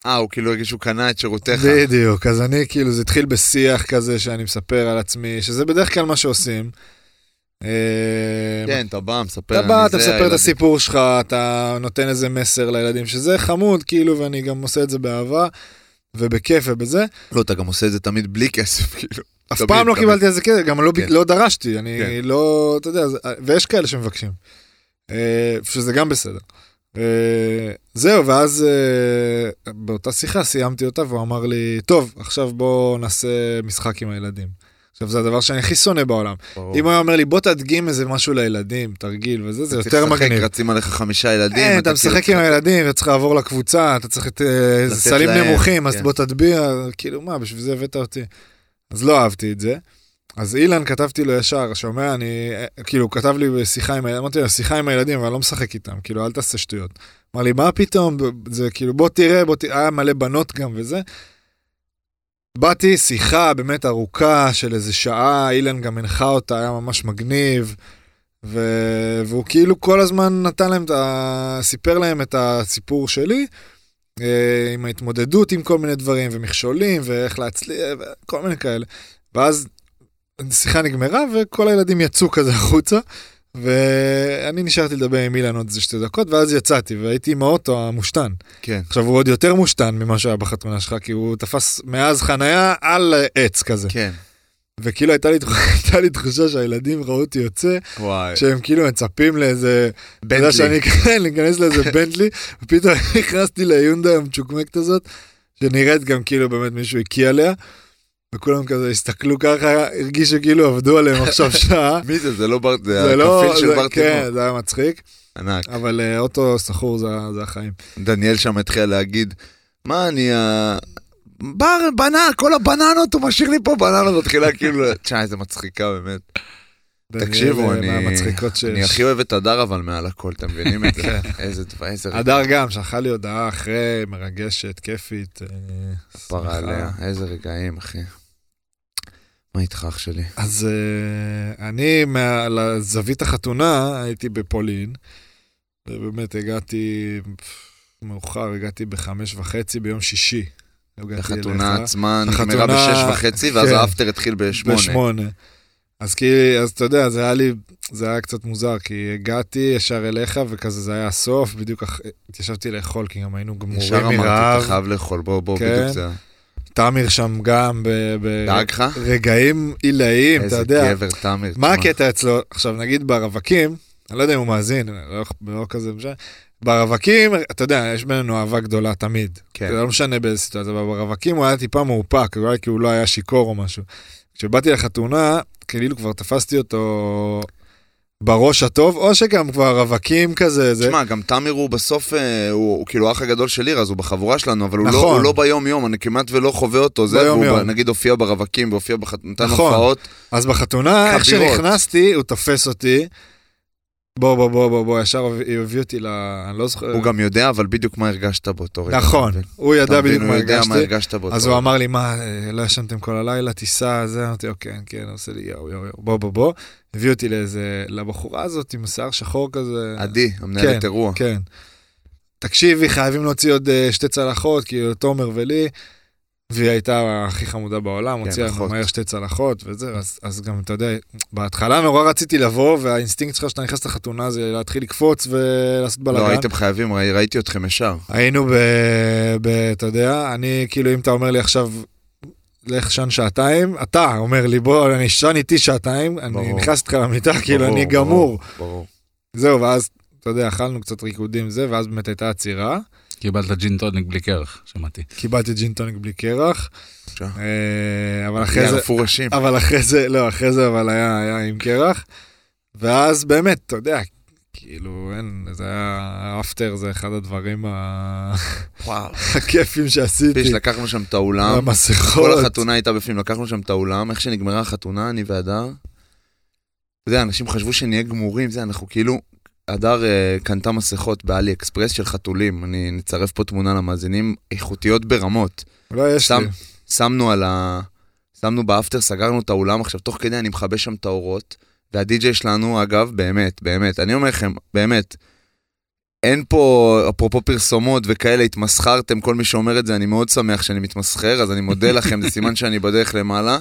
אה, הוא כאילו הרגיש שהוא קנה את שירותיך. בדיוק, אז אני כאילו, זה התחיל בשיח כזה שאני מספר על עצמי, שזה בדרך כלל מה שעושים. אה, כן, אתה בא, מספר. אתה בא, אתה מספר את. הסיפור שלך, אתה נותן איזה מסר לילדים, שזה חמוד, כאילו, ואני גם עושה את זה באהבה, ובכיף ובזה. לא, אתה גם עושה את זה תמיד בלי כסף, כאילו. אף פעם לא. קיבלתי על זה כסף, גם לא, כן. לא דרשתי, אני כן. לא, אתה יודע, ויש כאלה שמבקשים, אה, שזה גם בסדר. אה, זהו, ואז אה, באותה שיחה סיימתי אותה, והוא אמר לי, טוב, עכשיו בוא נעשה משחק עם הילדים. עכשיו, זה הדבר שאני הכי שונא בעולם. ברור. אם הוא היה אומר לי, בוא תדגים איזה משהו לילדים, תרגיל וזה, זה יותר מגניב. רצים עליך חמישה ילדים. אין, אתה כאילו משחק עם הילדים, אתה צריך לעבור לקבוצה, אתה צריך את אה, סלים נמוכים, אז כן. בוא תטביע, כאילו מה, בשביל זה הבאת אותי. אז לא אהבתי את זה. אז אילן, כתבתי לו ישר, שומע, אני, כאילו, כתב לי בשיחה עם אמרתי לו, שיחה עם הילדים, אבל אני לא משחק איתם, כאילו, אל תעשה שטויות. אמר לי, מה פתאום, זה כאילו, בוא תראה, בוא תראה, היה מלא בנות גם וזה. באתי, שיחה באמת ארוכה של איזה שעה, אילן גם הנחה אותה, היה ממש מגניב. ו... והוא כאילו כל הזמן נתן להם את ה... סיפר להם את הסיפור שלי, אה, עם ההתמודדות עם כל מיני דברים, ומכשולים, ואיך להצליח, וכל מיני כאלה. ואז השיחה נגמרה, וכל הילדים יצאו כזה החוצה, ואני נשארתי לדבר עם אילן עוד איזה שתי דקות, ואז יצאתי, והייתי עם האוטו המושתן. כן. עכשיו, הוא עוד יותר מושתן ממה שהיה בחתונה שלך, כי הוא תפס מאז חנייה על עץ כזה. כן. וכאילו הייתה לי, הייתה לי תחושה שהילדים ראו אותי יוצא, וואי. שהם כאילו מצפים לאיזה, אתה יודע בנטלי. שאני כן, להיכנס לאיזה בנטלי, ופתאום נכנסתי ליונדה המצ'וקמקת הזאת, שנראית גם כאילו באמת מישהו הקיא עליה, וכולם כזה הסתכלו ככה, הרגישו כאילו עבדו עליהם עכשיו שעה. מי זה? זה לא בר... זה זה לא, הכפיל של בר כן, תימור. זה היה מצחיק, ענק. אבל אה, אוטו סחור זה זה החיים. דניאל שם התחיל להגיד, מה אני ה... בר, בננה, כל הבננות, הוא משאיר לי פה בננות, מתחילה כאילו, תשמע, איזה מצחיקה באמת. תקשיבו, אני... אני הכי אוהב את הדר, אבל מעל הכל, אתם מבינים את זה? איזה דבר, איזה הדר גם, שלחה לי הודעה אחרי, מרגשת, כיפית. אה, פרה. עליה, איזה רגעים, אחי. מה איתך, אח שלי? אז uh, אני, לזווית החתונה, הייתי בפולין, ובאמת הגעתי מאוחר, הגעתי בחמש וחצי ביום שישי. החתונה. עצמה נגמרה החתונה- בשש וחצי, ואז כן. האפטר התחיל בשמונה. בשמונה. אז כי, אז אתה יודע, זה היה לי, זה היה קצת מוזר, כי הגעתי ישר אליך, וכזה זה היה הסוף, בדיוק התיישבתי לאכול, כי גם היינו גמורים ישר אמרתי, אתה מרעב. חייב לאכול, בוא, בוא, כן. בדיוק זה. תמיר שם גם? ברגעים עילאיים, אתה איזה יודע. גבר, תמיר. מה. הקטע אצלו? עכשיו, נגיד ברווקים, אני לא יודע אם הוא מאזין, לא, לא כזה משנה. ברווקים, אתה יודע, יש בינינו אהבה גדולה תמיד. כן. זה לא משנה באיזה סיטואציה, אבל ברווקים הוא היה טיפה מאופק, אולי כי הוא לא היה שיכור או משהו. כשבאתי לחתונה, כאילו כבר תפסתי אותו בראש הטוב, או שגם כבר רווקים כזה, זה... תשמע, גם תמיר הוא בסוף, אה, הוא, הוא כאילו האח הגדול של לירז, הוא בחבורה שלנו, אבל הוא, לא, נכון. הוא לא ביום יום, אני כמעט ולא חווה אותו, זה, ביום והוא נגיד הופיע ברווקים, והופיע בח... נתן נכון. הופעות, אז בחתונה, איך כבירות. שנכנסתי, הוא תופס אותי. בוא, בוא, בוא, בוא, בוא, ישר הביא אותי ל... אני לא זוכר. הוא גם יודע, אבל בדיוק מה הרגשת באותו רגע. נכון? הוא ידע? בדיוק מה הוא יודע מה הרגשתי. הרגשת באותו אז הוא רגע. אמר לי, מה, אה, לא ישנתם כל הלילה, טיסה, זה, אמרתי, אוקיי, כן, עושה לי יואו, יואו, יואו, בוא, בוא, בוא. הביא אותי לאיזה, לבחורה הזאת עם שיער שחור כזה. עדי, המנהלת כן, אירוע. כן. תקשיבי, חייבים להוציא עוד אה, שתי צלחות, כאילו, תומר ולי. והיא הייתה הכי חמודה בעולם, כן, הוציאה אחות. מהר שתי צלחות וזה, אז, אז גם, אתה יודע, בהתחלה נורא רציתי לבוא, והאינסטינקט שלך שאתה נכנס לחתונה זה להתחיל לקפוץ ולעשות בלאגן. לא, הייתם חייבים, ראי- ראיתי אתכם ישר. היינו ב... ב... אתה יודע, אני כאילו, אם אתה אומר לי עכשיו, לך שן שעתיים, אתה אומר לי, בוא, אני שן איתי שעתיים, אני ברור. נכנס איתך למיטה, כאילו, ברור, אני ברור, גמור. ברור. זהו, ואז, אתה יודע, אכלנו קצת ריקודים זה, ואז באמת הייתה עצירה. קיבלת ג'ין טוניק בלי קרח, שמעתי. קיבלתי ג'ין טוניק בלי קרח. אה, אבל אחרי זה, יערפו ראשים. אבל אחרי זה, לא, אחרי זה אבל היה, היה עם קרח. ואז באמת, אתה יודע, כאילו, אין, זה היה, האפטר זה אחד הדברים. הכיפים שעשיתי. פיש, לקחנו שם את האולם. המסכות. כל החתונה הייתה בפנים, לקחנו שם את האולם, איך שנגמרה החתונה, אני והדר. אתה יודע, אנשים חשבו שנהיה גמורים, זה, אנחנו כאילו... הדר אה, קנתה מסכות באלי אקספרס של חתולים, אני נצרף פה תמונה למאזינים, איכותיות ברמות. לא, יש שם, לי. שמנו על ה... שמנו באפטר, סגרנו את האולם, עכשיו תוך כדי אני מכבה שם את האורות, והדי-ג'יי שלנו, אגב, באמת, באמת, אני אומר לכם, באמת, אין פה, אפרופו פרסומות וכאלה, התמסחרתם, כל מי שאומר את זה, אני מאוד שמח שאני מתמסחר, אז אני מודה לכם, זה סימן שאני בדרך למעלה.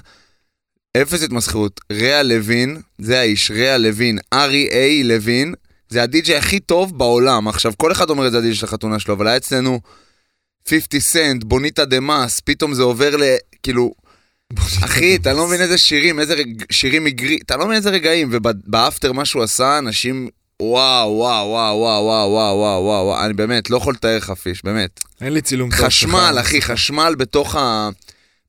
אפס התמסחרות, ריאה לוין, זה האיש, ריאה לוין, איי לוין, זה הדי-ג'יי הכי טוב בעולם. עכשיו, כל אחד אומר את זה הדי-ג'יי של החתונה שלו, אבל היה אצלנו 50 סנט, בוניטה דה מאס, פתאום זה עובר ל... כאילו, אחי, אתה לא מבין איזה שירים, איזה רג... שירים מגרי, אתה לא מבין איזה רגעים, ובאפטר מה שהוא עשה, אנשים, וואו, וואו, וואו, וואו, וואו, וואו, וואו, אני באמת, לא יכול לתאר לך פיש, באמת. אין לי צילום טוב חשמל. אחי, חשמל בתוך ה...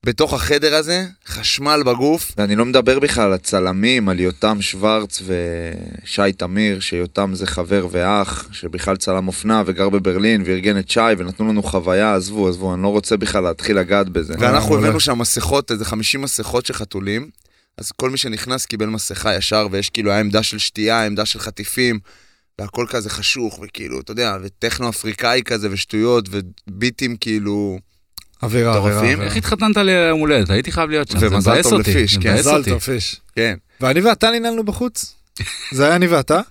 בתוך החדר הזה, חשמל בגוף. ואני לא מדבר בכלל על הצלמים, על יותם שוורץ ושי תמיר, שיותם זה חבר ואח, שבכלל צלם אופנה וגר בברלין וארגן את שי ונתנו לנו חוויה, עזבו, עזבו, אני לא רוצה בכלל להתחיל לגעת בזה. ואנחנו. הבאנו שם מסכות, איזה 50 מסכות של חתולים, אז כל מי שנכנס קיבל מסכה ישר, ויש כאילו, היה עמדה של שתייה, עמדה של חטיפים, והכל כזה חשוך, וכאילו, אתה יודע, וטכנו אפריקאי כזה, ושטויות, וביטים כאילו... אווירה, אווירה. איך התחתנת לי ליום הולדת? הייתי חייב להיות שם. זה ומזל טוב לפיש, כן. מזל. טוב, פיש. כן. ואני ואתה ננעלנו בחוץ. זה היה אני ואתה?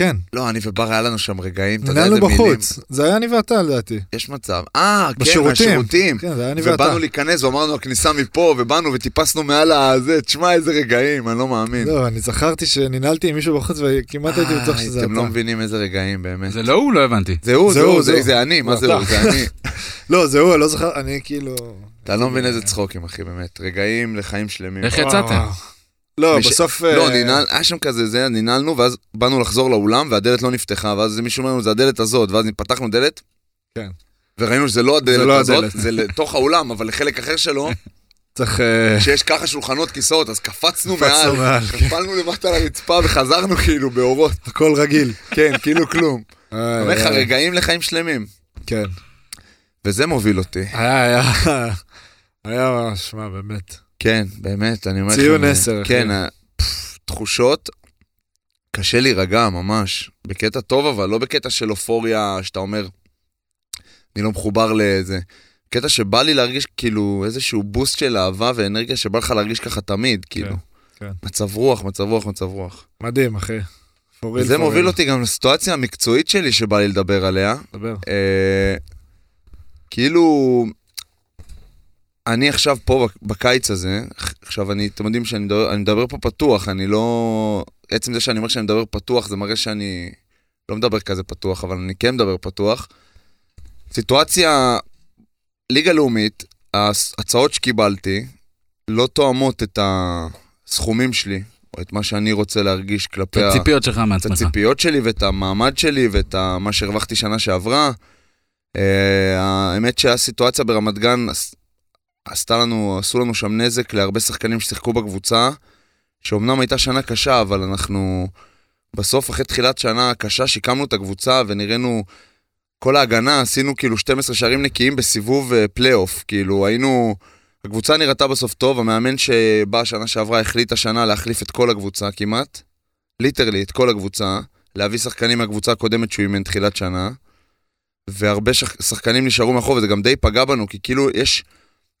כן. לא, אני ובר היה לנו שם רגעים, אתה יודע איזה מילים. בחוץ. זה היה אני ואתה לדעתי. יש מצב. אה, כן, בשירותים. כן, זה היה אני ואתה. ובאנו להיכנס ואמרנו הכניסה מפה, ובאנו וטיפסנו מעל הזה, תשמע איזה רגעים, אני לא מאמין. לא, אני זכרתי שננעלתי עם מישהו בחוץ וכמעט הייתי בטוח שזה אתה. אתם לא מבינים איזה רגעים, באמת. זה לא הוא? לא הבנתי. זה הוא, זה זה הוא, זה זה הוא. זה אני, מה זה הוא. זה אני. לא, זה הוא, אני לא זוכר, אני כאילו... אתה לא מבין איזה צחוקים, אחי, באמת. רגעים לחיים שלמים. איך יצאתם? לא, מש- בסוף... לא, אה, ננעל, היה שם כזה, זה, ננעלנו, ואז באנו לחזור לאולם, והדלת לא נפתחה, ואז מישהו אומר לנו, זה הדלת הזאת, ואז פתחנו דלת, כן. וראינו שזה לא הדלת לא הזאת, הדלת. זה לתוך האולם, אבל לחלק אחר שלו, צריך... אה, שיש ככה שולחנות כיסאות, אז קפצנו מעל, מעל, כן. נפלנו למטה לרצפה וחזרנו כאילו באורות. הכל רגיל. כן, כאילו כלום. אומר לך, רגעים לחיים שלמים. כן. וזה מוביל אותי. היה, היה... היה, שמע, באמת. כן, באמת, אני אומר לכם... ציון אה, עשר, אחי. כן, אה, תחושות, קשה להירגע ממש. בקטע טוב, אבל לא בקטע של אופוריה, שאתה אומר, אני לא מחובר לזה. קטע שבא לי להרגיש כאילו איזשהו בוסט של אהבה ואנרגיה שבא לך להרגיש ככה תמיד, כאילו. כן. מצב רוח, מצב רוח, מצב רוח. מדהים, אחי. Real, וזה for מוביל. אותי גם לסיטואציה המקצועית שלי שבא לי לדבר עליה. דבר. אה, כאילו, אני עכשיו פה בק- בקיץ הזה, עכשיו אני, אתם יודעים שאני מדבר, אני מדבר פה פתוח, אני לא... עצם זה שאני אומר שאני מדבר פתוח, זה מראה שאני לא מדבר כזה פתוח, אבל אני כן מדבר פתוח. סיטואציה, ליגה לאומית, ההצעות שקיבלתי לא תואמות את הסכומים שלי, או את מה שאני רוצה להרגיש את כלפי ה... הציפיות שלך את מעצמך. הציפיות שלי ואת המעמד שלי ואת מה שהרווחתי שנה שעברה. אה, האמת שהסיטואציה ברמת גן עשתה לנו, עשו לנו שם נזק להרבה שחקנים ששיחקו בקבוצה, שאומנם הייתה שנה קשה, אבל אנחנו בסוף, אחרי תחילת שנה קשה, שיקמנו את הקבוצה ונראינו, כל ההגנה, עשינו כאילו 12 שערים נקיים בסיבוב אה, פלייאוף. כאילו, היינו... הקבוצה נראתה בסוף טוב, המאמן שבא שנה שעברה החליט השנה להחליף את כל הקבוצה כמעט. literally, את כל הקבוצה. להביא שחקנים מהקבוצה הקודמת שהוא אימן תחילת שנה. והרבה שח... שחקנים נשארו מאחור, וזה גם די פגע בנו, כי כאילו יש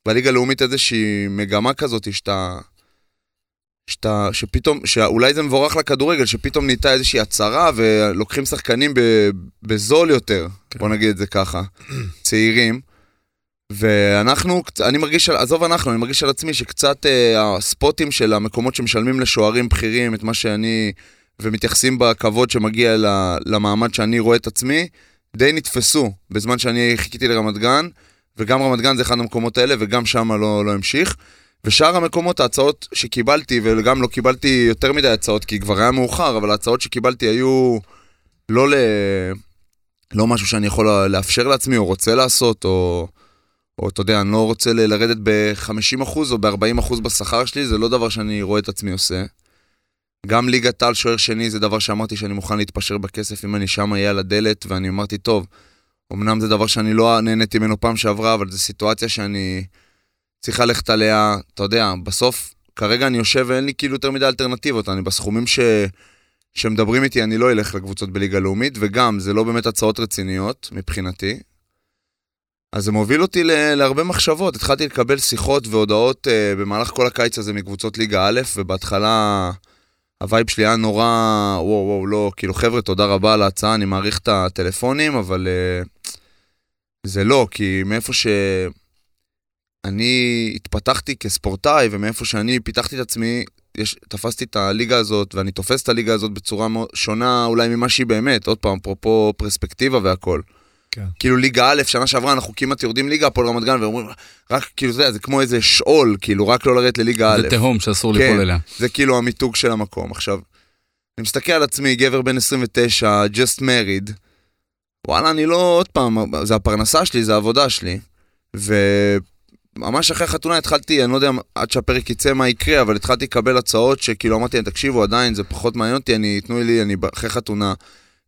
בליגה הלאומית איזושהי מגמה כזאת, שאתה... שאתה, שפתאום, שאולי זה מבורך לכדורגל, שפתאום נהייתה איזושהי הצהרה ולוקחים שחקנים ב, בזול יותר, כן. בוא נגיד את זה ככה, צעירים. ואנחנו, אני מרגיש, עזוב אנחנו, אני מרגיש על עצמי שקצת אה, הספוטים של המקומות שמשלמים לשוערים בכירים את מה שאני, ומתייחסים בכבוד שמגיע למעמד שאני רואה את עצמי, די נתפסו בזמן שאני חיכיתי לרמת גן, וגם רמת גן זה אחד המקומות האלה, וגם שם לא, לא המשיך. ושאר המקומות, ההצעות שקיבלתי, וגם לא קיבלתי יותר מדי הצעות, כי כבר היה מאוחר, אבל ההצעות שקיבלתי היו לא ל... לא משהו שאני יכול לאפשר לעצמי, או רוצה לעשות, או... או אתה יודע, אני לא רוצה לרדת ב-50% או ב-40% בשכר שלי, זה לא דבר שאני רואה את עצמי עושה. גם ליגת על שוער שני זה דבר שאמרתי שאני מוכן להתפשר בכסף אם אני שם אהיה על הדלת, ואני אמרתי, טוב, אמנם זה דבר שאני לא נהניתי ממנו פעם שעברה, אבל זו סיטואציה שאני צריך ללכת עליה, אתה יודע, בסוף, כרגע אני יושב ואין לי כאילו יותר מדי אלטרנטיבות, אני בסכומים ש... שמדברים איתי, אני לא אלך לקבוצות בליגה לאומית, וגם, זה לא באמת הצעות רציניות מבחינתי. אז זה מוביל אותי להרבה מחשבות. התחלתי לקבל שיחות והודעות אה, במהלך כל הקיץ הזה מקבוצות ליגה א', ובהתחלה ה vibe שלי היה נורא, וואו וואו, לא, כאילו חבר'ה, תודה רבה על ההצעה, אני מעריך את הטלפונים, אבל uh, זה לא, כי מאיפה שאני התפתחתי כספורטאי, ומאיפה שאני פיתחתי את עצמי, יש, תפסתי את הליגה הזאת, ואני תופס את הליגה הזאת בצורה שונה אולי ממה שהיא באמת, עוד פעם, אפרופו פרספקטיבה והכל. כן. כאילו ליגה א', שנה שעברה אנחנו כמעט יורדים ליגה, הפועל רמת גן, ואומרים, רק כאילו זה, זה כמו איזה שאול, כאילו רק לא לרדת לליגה א'. זה תהום שאסור כן, ליפול אליה. זה כאילו המיתוג של המקום. עכשיו, אני מסתכל על עצמי, גבר בן 29, just married, וואלה, אני לא, עוד פעם, זה הפרנסה שלי, זה העבודה שלי, וממש אחרי החתונה התחלתי, אני לא יודע עד שהפרק יצא מה יקרה, אבל התחלתי לקבל הצעות שכאילו אמרתי להם, תקשיבו, עדיין זה פחות מעניין אותי, אני, תנו לי, אני אחרי חתונה.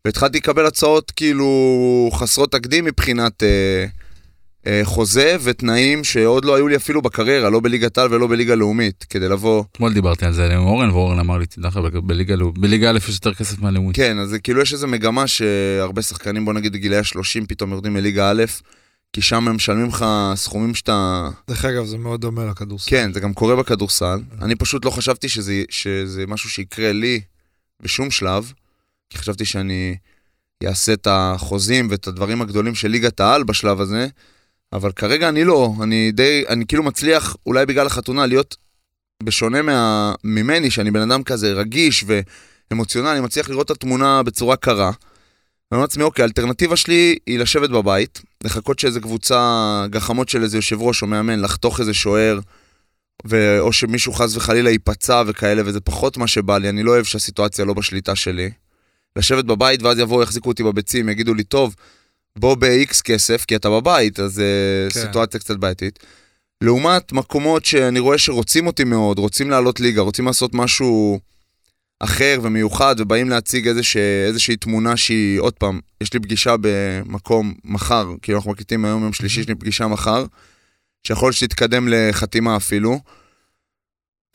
והתחלתי לקבל הצעות כאילו חסרות תקדים מבחינת אה, אה, חוזה ותנאים שעוד לא היו לי אפילו בקריירה, לא בליגת על ולא בליגה לאומית, כדי לבוא. אתמול דיברתי על זה עם אורן, ואורן אמר לי, תדע לך, בליגה, בליגה א' יש יותר כסף מהלאומית. כן, אז כאילו יש איזו מגמה שהרבה שחקנים, בוא נגיד גילאי ה-30, פתאום יורדים מליגה א', כי שם הם משלמים לך סכומים שאתה... דרך אגב, זה מאוד דומה לכדורסל. כן, זה גם קורה בכדורסל. אני פשוט לא חשבתי שזה, שזה משהו שיקרה לי בשום שלב. כי חשבתי שאני אעשה את החוזים ואת הדברים הגדולים של ליגת העל בשלב הזה, אבל כרגע אני לא, אני די, אני כאילו מצליח, אולי בגלל החתונה, להיות בשונה מה, ממני, שאני בן אדם כזה רגיש ואמוציונלי, אני מצליח לראות את התמונה בצורה קרה. ואני אומר לעצמי, אוקיי, האלטרנטיבה שלי היא לשבת בבית, לחכות שאיזה קבוצה, גחמות של איזה יושב ראש או מאמן, לחתוך איזה שוער, ו... או שמישהו חס וחלילה ייפצע וכאלה, וזה פחות מה שבא לי, אני לא אוהב שהסיטואציה לא בשליטה שלי. לשבת בבית, ואז יבואו, יחזיקו אותי בביצים, יגידו לי, טוב, בוא ב-X כסף, כי אתה בבית, אז uh, כן. סיטואציה קצת בעייתית. לעומת מקומות שאני רואה שרוצים אותי מאוד, רוצים לעלות ליגה, רוצים לעשות משהו אחר ומיוחד, ובאים להציג איזושה, איזושהי תמונה שהיא, עוד פעם, יש לי פגישה במקום מחר, כאילו אנחנו מקליטים היום יום שלישי, יש לי פגישה מחר, שיכול שתתקדם לחתימה אפילו.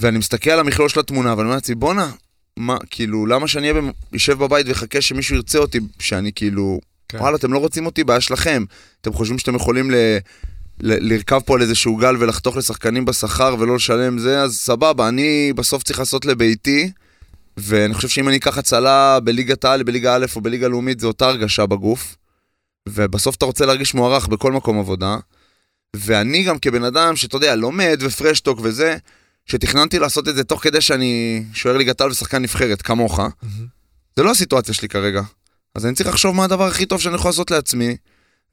ואני מסתכל על המכלול של התמונה, ואני אומר לעצמי, בואנה, מה, כאילו, למה שאני אשב בבית ואחכה שמישהו ירצה אותי, שאני כאילו, כן. וואלה, אתם לא רוצים אותי, בעיה שלכם. אתם חושבים שאתם יכולים ל... ל... לרכב פה על איזשהו גל ולחתוך לשחקנים בשכר ולא לשלם זה, אז סבבה, אני בסוף צריך לעשות לביתי, ואני חושב שאם אני אקח הצלה בליגת העל, בליגה א' או בליגה לאומית, זה אותה הרגשה בגוף, ובסוף אתה רוצה להרגיש מוערך בכל מקום עבודה. ואני גם כבן אדם שאתה יודע, לומד ופרשטוק וזה, שתכננתי לעשות את זה תוך כדי שאני שוער ליגת על ושחקן נבחרת, כמוך. Mm-hmm. זה לא הסיטואציה שלי כרגע. אז אני צריך לחשוב מה הדבר הכי טוב שאני יכול לעשות לעצמי,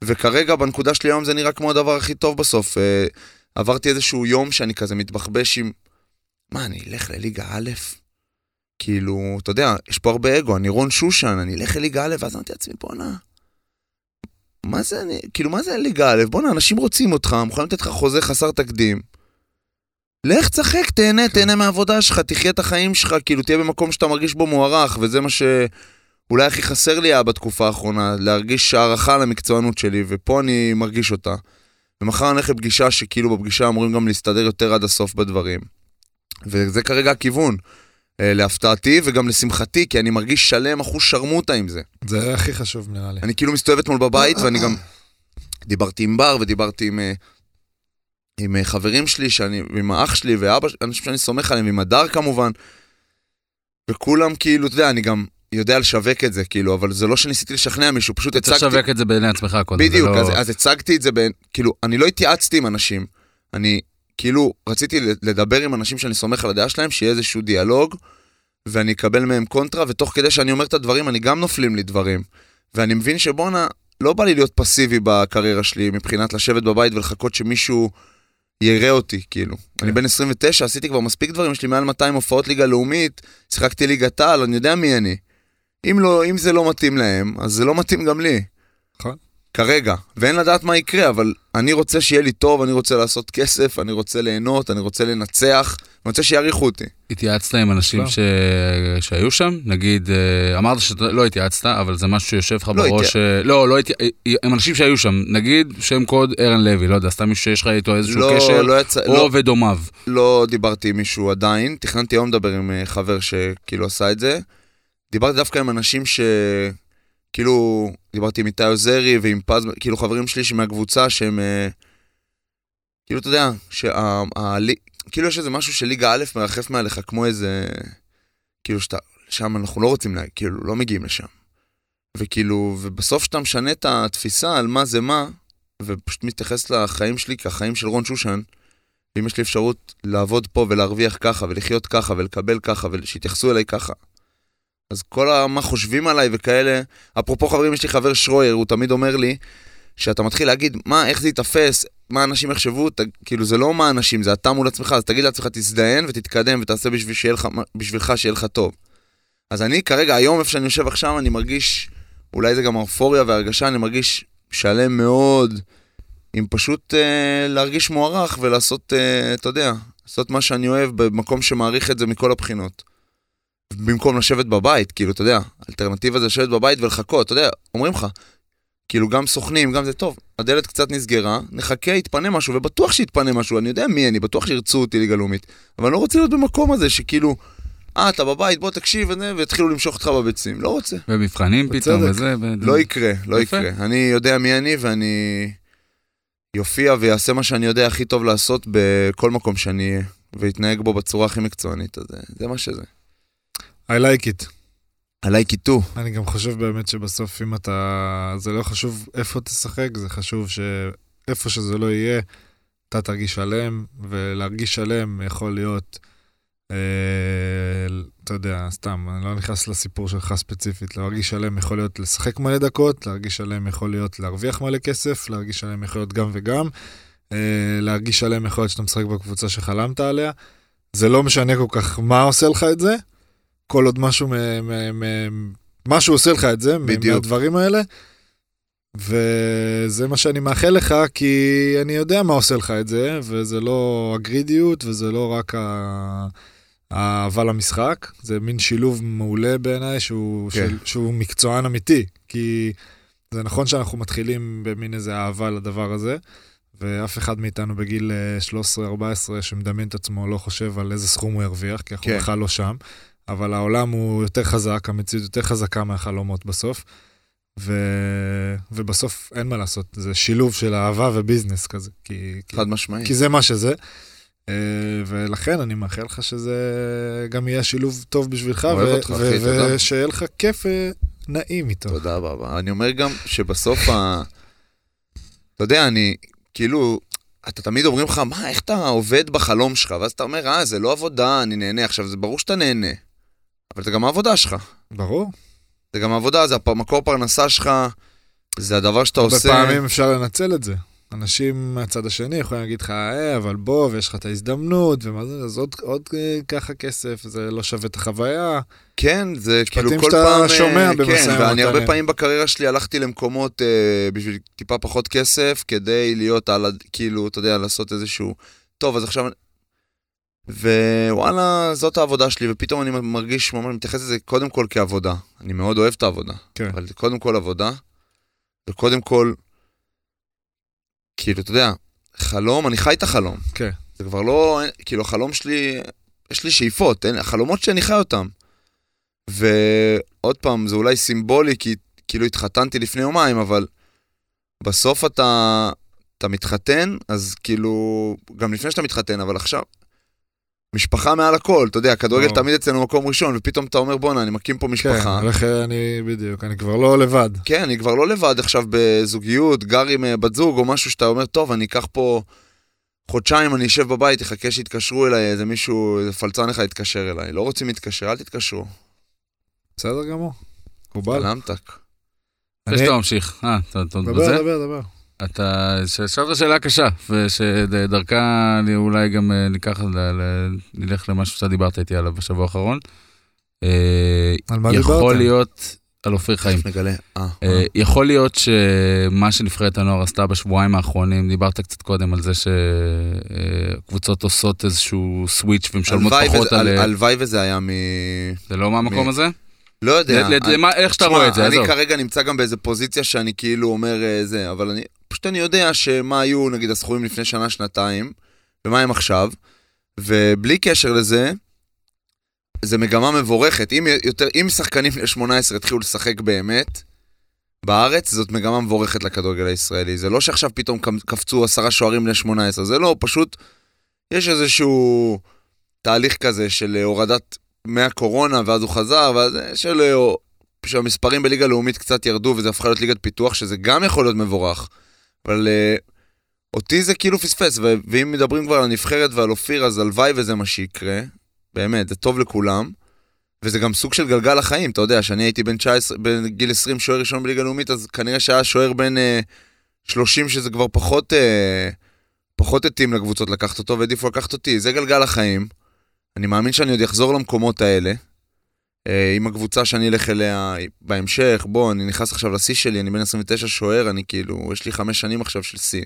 וכרגע בנקודה שלי היום זה נראה כמו הדבר הכי טוב בסוף. אה, עברתי איזשהו יום שאני כזה מתבחבש עם... מה, אני אלך לליגה א'? כאילו, אתה יודע, יש פה הרבה אגו, אני רון שושן, אני אלך לליגה א', ואז אמרתי לעצמי, בואנה, מה זה, אני, כאילו, מה זה ליגה א'? בואנה, אנשים רוצים אותך, מוכנים לתת לך חוזה חסר תקדים. לך תשחק, תהנה, תהנה מהעבודה שלך, תחיה את החיים שלך, כאילו תהיה במקום שאתה מרגיש בו מוערך, וזה מה שאולי הכי חסר לי היה בתקופה האחרונה, להרגיש הערכה למקצוענות שלי, ופה אני מרגיש אותה. ומחר אני הולך לפגישה שכאילו בפגישה אמורים גם להסתדר יותר עד הסוף בדברים. וזה כרגע הכיוון. אה, להפתעתי וגם לשמחתי, כי אני מרגיש שלם אחוז שרמוטה עם זה. זה הכי חשוב נראה לי. אני כאילו מסתובב אתמול בבית, ואני גם דיברתי עם בר ודיברתי עם, אה, עם אה, חברים שלי, שאני, עם האח שלי ואבא, אנשים שאני סומך עליהם, ועם הדר כמובן. וכולם כאילו, אתה יודע, אני גם יודע לשווק את זה, כאילו, אבל זה לא שניסיתי לשכנע מישהו, פשוט הצגתי... לשווק את זה בעיני עצמך קודם. בדיוק, זה אז, לא... אז הצגתי את זה, בין, כאילו, אני לא התייעצתי עם אנשים. אני כאילו רציתי לדבר עם אנשים שאני סומך על הדעה שלהם, שיהיה איזשהו דיאלוג, ואני אקבל מהם קונטרה, ותוך כדי שאני אומר את הדברים, אני גם נופלים לי דברים. ואני מבין שבואנה, לא בא לי להיות פסיבי בקריירה שלי, מבחינת לשבת בבית ולחכות שמישהו יראה אותי, כאילו. כן. אני בן 29, עשיתי כבר מספיק דברים, יש לי מעל 200 הופעות ליגה לאומית, שיחקתי ליגת העל, אני יודע מי אני. אם, לא, אם זה לא מתאים להם, אז זה לא מתאים גם לי. כרגע. ואין לדעת מה יקרה, אבל אני רוצה שיהיה לי טוב, אני רוצה לעשות כסף, אני רוצה ליהנות, אני רוצה לנצח, אני רוצה שיעריכו אותי. התייעצת עם אנשים לא. ש... שהיו שם? נגיד, אה, אמרת שלא התייעצת, אבל זה משהו שיושב לך לא בראש... אה, לא, לא התייעצת, הם אנשים שהיו שם, נגיד שם קוד ערן לוי, לא יודע, סתם מישהו שיש לך איתו איזשהו לא, קשר, לא יצא, או לא, ודומיו. לא דיברתי עם מישהו עדיין, תכננתי היום לדבר עם אה, חבר שכאילו עשה את זה. דיברתי דווקא עם אנשים ש... כאילו, דיברתי עם איתי עוזרי ועם פז, כאילו חברים שלי מהקבוצה שהם... אה, כאילו, אתה יודע, שה... ה... כאילו יש איזה משהו של ליגה א' מרחף מעליך, כמו איזה... כאילו שאתה... שם אנחנו לא רוצים, לה... כאילו, לא מגיעים לשם. וכאילו, ובסוף שאתה משנה את התפיסה על מה זה מה, ופשוט מתייחס לחיים שלי כחיים של רון שושן, ואם יש לי אפשרות לעבוד פה ולהרוויח ככה, ולחיות ככה, ולקבל ככה, ושיתייחסו אליי ככה. אז כל ה- מה חושבים עליי וכאלה, אפרופו חברים, יש לי חבר שרויר, הוא תמיד אומר לי, שאתה מתחיל להגיד, מה, איך זה ייתפס, מה אנשים יחשבו, ת, כאילו זה לא מה אנשים, זה אתה מול עצמך, אז תגיד לעצמך, תזדיין ותתקדם ותעשה בשביל שיהיה לך, בשבילך שיהיה לך טוב. אז אני כרגע, היום איפה שאני יושב עכשיו, אני מרגיש, אולי זה גם האופוריה וההרגשה, אני מרגיש שלם מאוד, עם פשוט אה, להרגיש מוערך ולעשות, אה, אתה יודע, לעשות מה שאני אוהב במקום שמעריך את זה מכל הבחינות. במקום לשבת בבית, כאילו, אתה יודע, האלטרנטיבה זה לשבת בבית ולחכות, אתה יודע, אומרים לך, כאילו, גם סוכנים, גם זה טוב, הדלת קצת נסגרה, נחכה, יתפנה משהו, ובטוח שיתפנה משהו, אני יודע מי אני, בטוח שירצו אותי ליגה לאומית, אבל אני לא רוצה להיות במקום הזה שכאילו, אה, אתה בבית, בוא תקשיב, ויתחילו למשוך אותך בביצים, לא רוצה. ומבחנים פתאום. וזה. לא יקרה, לא יפה. יקרה. אני יודע מי אני, ואני יופיע ויעשה מה שאני יודע הכי טוב לעשות בכל מקום שאני אהיה, ויתנהג בו בצורה הכי מקצוענית, אז זה, זה מה שזה. I like it. עליי קיטו. אני גם חושב באמת שבסוף אם אתה... זה לא חשוב איפה תשחק, זה חשוב שאיפה שזה לא יהיה, אתה תרגיש שלם, ולהרגיש שלם יכול להיות, אה, אתה יודע, סתם, אני לא נכנס לסיפור שלך ספציפית, להרגיש שלם יכול להיות לשחק מלא דקות, להרגיש שלם יכול להיות להרוויח מלא כסף, להרגיש שלם יכול להיות גם וגם, אה, להרגיש שלם יכול להיות שאתה משחק בקבוצה שחלמת עליה. זה לא משנה כל כך מה עושה לך את זה, כל עוד משהו, מ- מ- מ- משהו עושה לך את זה, בדיוק. מהדברים האלה. וזה מה שאני מאחל לך, כי אני יודע מה עושה לך את זה, וזה לא הגרידיות, וזה לא רק ה- האהבה למשחק, זה מין שילוב מעולה בעיניי, שהוא, כן. של, שהוא מקצוען אמיתי. כי זה נכון שאנחנו מתחילים במין איזה אהבה לדבר הזה, ואף אחד מאיתנו בגיל אה, 13-14 שמדמיין את עצמו לא חושב על איזה סכום הוא ירוויח, כי אנחנו כן. בכלל לא שם. אבל העולם הוא יותר חזק, המציאות יותר חזקה מהחלומות בסוף. ו... ובסוף אין מה לעשות, זה שילוב של אהבה וביזנס כזה, כי, כי, חד משמעית. כי זה מה שזה. אה, ולכן אני מאחל לך שזה גם יהיה שילוב טוב בשבילך. ושיהיה לך כיף ונעים איתו. תודה רבה. אני אומר גם שבסוף ה... אתה יודע, אני, כאילו, אתה תמיד אומרים לך, מה, איך אתה עובד בחלום שלך? ואז אתה אומר, אה, זה לא עבודה, אני נהנה. עכשיו, זה ברור שאתה נהנה, אבל זה גם העבודה שלך. ברור. זה גם העבודה, זה הפ- מקור פרנסה שלך, זה הדבר שאתה הרבה עושה. פעמים אפשר לנצל את זה. אנשים מהצד השני יכולים להגיד לך, אה, אבל בוא, ויש לך את ההזדמנות, ומה זה, אז עוד, עוד אה, ככה כסף, זה לא שווה את החוויה. כן, זה כאילו כל שאתה פעם... אה, שומע כן, במשא ואני ומתן. הרבה פעמים בקריירה שלי הלכתי למקומות אה, בשביל טיפה פחות כסף, כדי להיות על, כאילו, אתה יודע, לעשות איזשהו... טוב, אז עכשיו... ווואלה, זאת העבודה שלי, ופתאום אני מרגיש, ממש מתייחס לזה קודם כל כעבודה. אני מאוד אוהב את העבודה. כן. אבל קודם כל עבודה, וקודם כל, כאילו, אתה יודע, חלום, אני חי את החלום. כן. זה כבר לא, כאילו, החלום שלי, יש לי שאיפות, אין, החלומות שאני חי אותם. ועוד פעם, זה אולי סימבולי, כי כאילו התחתנתי לפני יומיים, אבל בסוף אתה, אתה מתחתן, אז כאילו, גם לפני שאתה מתחתן, אבל עכשיו, משפחה מעל הכל, אתה יודע, כדורגל. תמיד אצלנו מקום ראשון, ופתאום אתה אומר, בואנה, אני מקים פה משפחה. כן, הולך, אני, בדיוק, אני כבר לא לבד. כן, אני כבר לא לבד עכשיו בזוגיות, גר עם אה, בת זוג או משהו שאתה אומר, טוב, אני אקח פה חודשיים, אני אשב בבית, אחכה שיתקשרו אליי, איזה מישהו, איזה פלצן אחד יתקשר אליי. לא רוצים להתקשר, אל תתקשרו. בסדר גמור. מקובל. למתק. לפני אני- שאתה ממשיך. אה, אתה עוד דבר, בזה? דבר, דבר. אתה שאלת שאלה קשה, ושדרכה אני אולי גם אה, ניקח, נלך למשהו שאתה דיברת איתי עליו בשבוע האחרון. אה, על מה יכול דיברתם? להיות, על אופיר חיים. נגלה. אה, יכול להיות שמה שנבחרת הנוער עשתה בשבועיים האחרונים, דיברת קצת קודם על זה שקבוצות עושות איזשהו סוויץ' ומשלמות פחות על... הל- הלוואי וזה היה מ... זה לא מהמקום הזה? לא יודע. ל- אני- למה- איך שאתה רואה את זה, אני עזוב. כרגע נמצא גם באיזה פוזיציה שאני כאילו אומר אה, זה, אבל אני, פשוט אני יודע שמה היו נגיד הסכומים לפני שנה, שנתיים, ומה הם עכשיו, ובלי קשר לזה, זה מגמה מבורכת. אם, יותר, אם שחקנים בני 18 התחילו לשחק באמת, בארץ זאת מגמה מבורכת לכדורגל הישראלי. זה לא שעכשיו פתאום קפצו עשרה שוערים בני 18, זה לא, פשוט יש איזשהו תהליך כזה של הורדת מהקורונה, ואז הוא חזר, ואז של שהמספרים בליגה לאומית קצת ירדו וזה הפכה להיות ליגת פיתוח, שזה גם יכול להיות מבורך. אבל uh, אותי זה כאילו פספס, ואם מדברים כבר על הנבחרת ועל אופיר, אז הלוואי וזה מה שיקרה. באמת, זה טוב לכולם. וזה גם סוג של גלגל החיים, אתה יודע, שאני הייתי בן 19, בגיל 20 שוער ראשון בליגה לאומית, אז כנראה שהיה שוער בן uh, 30 שזה כבר פחות, uh, פחות התאים לקבוצות לקחת אותו, והעדיפו לקחת אותי. זה גלגל החיים. אני מאמין שאני עוד אחזור למקומות האלה. אה, עם הקבוצה שאני אלך אליה בהמשך, בוא, אני נכנס עכשיו לשיא שלי, אני בן 29 שוער, אני כאילו, יש לי חמש שנים עכשיו של שיא.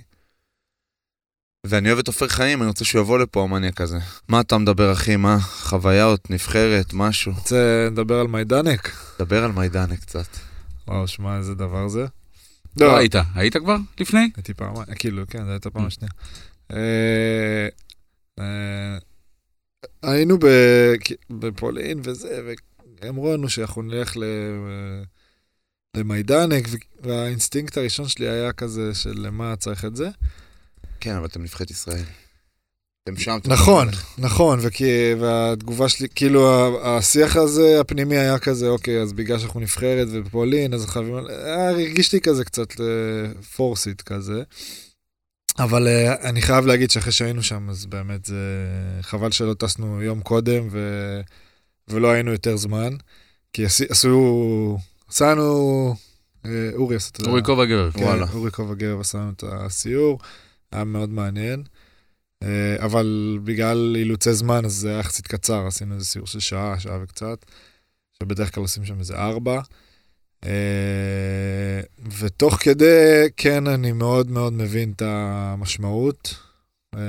ואני אוהב את עופר חיים, אני רוצה שהוא יבוא לפה, המניאק הזה. מה אתה מדבר, אחי? מה? חוויות, נבחרת, משהו. רוצה לדבר על מיידנק? דבר על מיידנה קצת. וואו, שמע, איזה דבר זה. לא היית, היית כבר לפני? הייתי פעמיים, כאילו, כן, זו הייתה פעם השנייה. אה, אה, היינו בפולין וזה, ואמרו לנו שאנחנו נלך ל... למיידנק, והאינסטינקט הראשון שלי היה כזה של למה צריך את זה. כן, אבל אתם נבחרת ישראל. אתם שם. אתם נכון. נכון, וכי, והתגובה שלי, כאילו השיח הזה, הפנימי היה כזה, אוקיי, אז בגלל שאנחנו נבחרת ובפולין, אז חייבים, היה, הרגיש לי כזה קצת פורסיט כזה. אבל אה, אני חייב להגיד שאחרי שהיינו שם, אז באמת זה חבל שלא טסנו יום קודם ו... ולא היינו יותר זמן, כי עשו, עשה לנו, אה, אורי עשה את זה. אורי כובע גבר. כן, וואלה. אורי קובה גרב עשה לנו את הסיור, היה מאוד מעניין. אה, אבל בגלל אילוצי זמן, אז זה היה יחסית קצר, עשינו איזה סיור של שעה, שעה וקצת, שבדרך כלל עושים שם איזה ארבע. אה, ותוך כדי, כן, אני מאוד מאוד מבין את המשמעות, אה,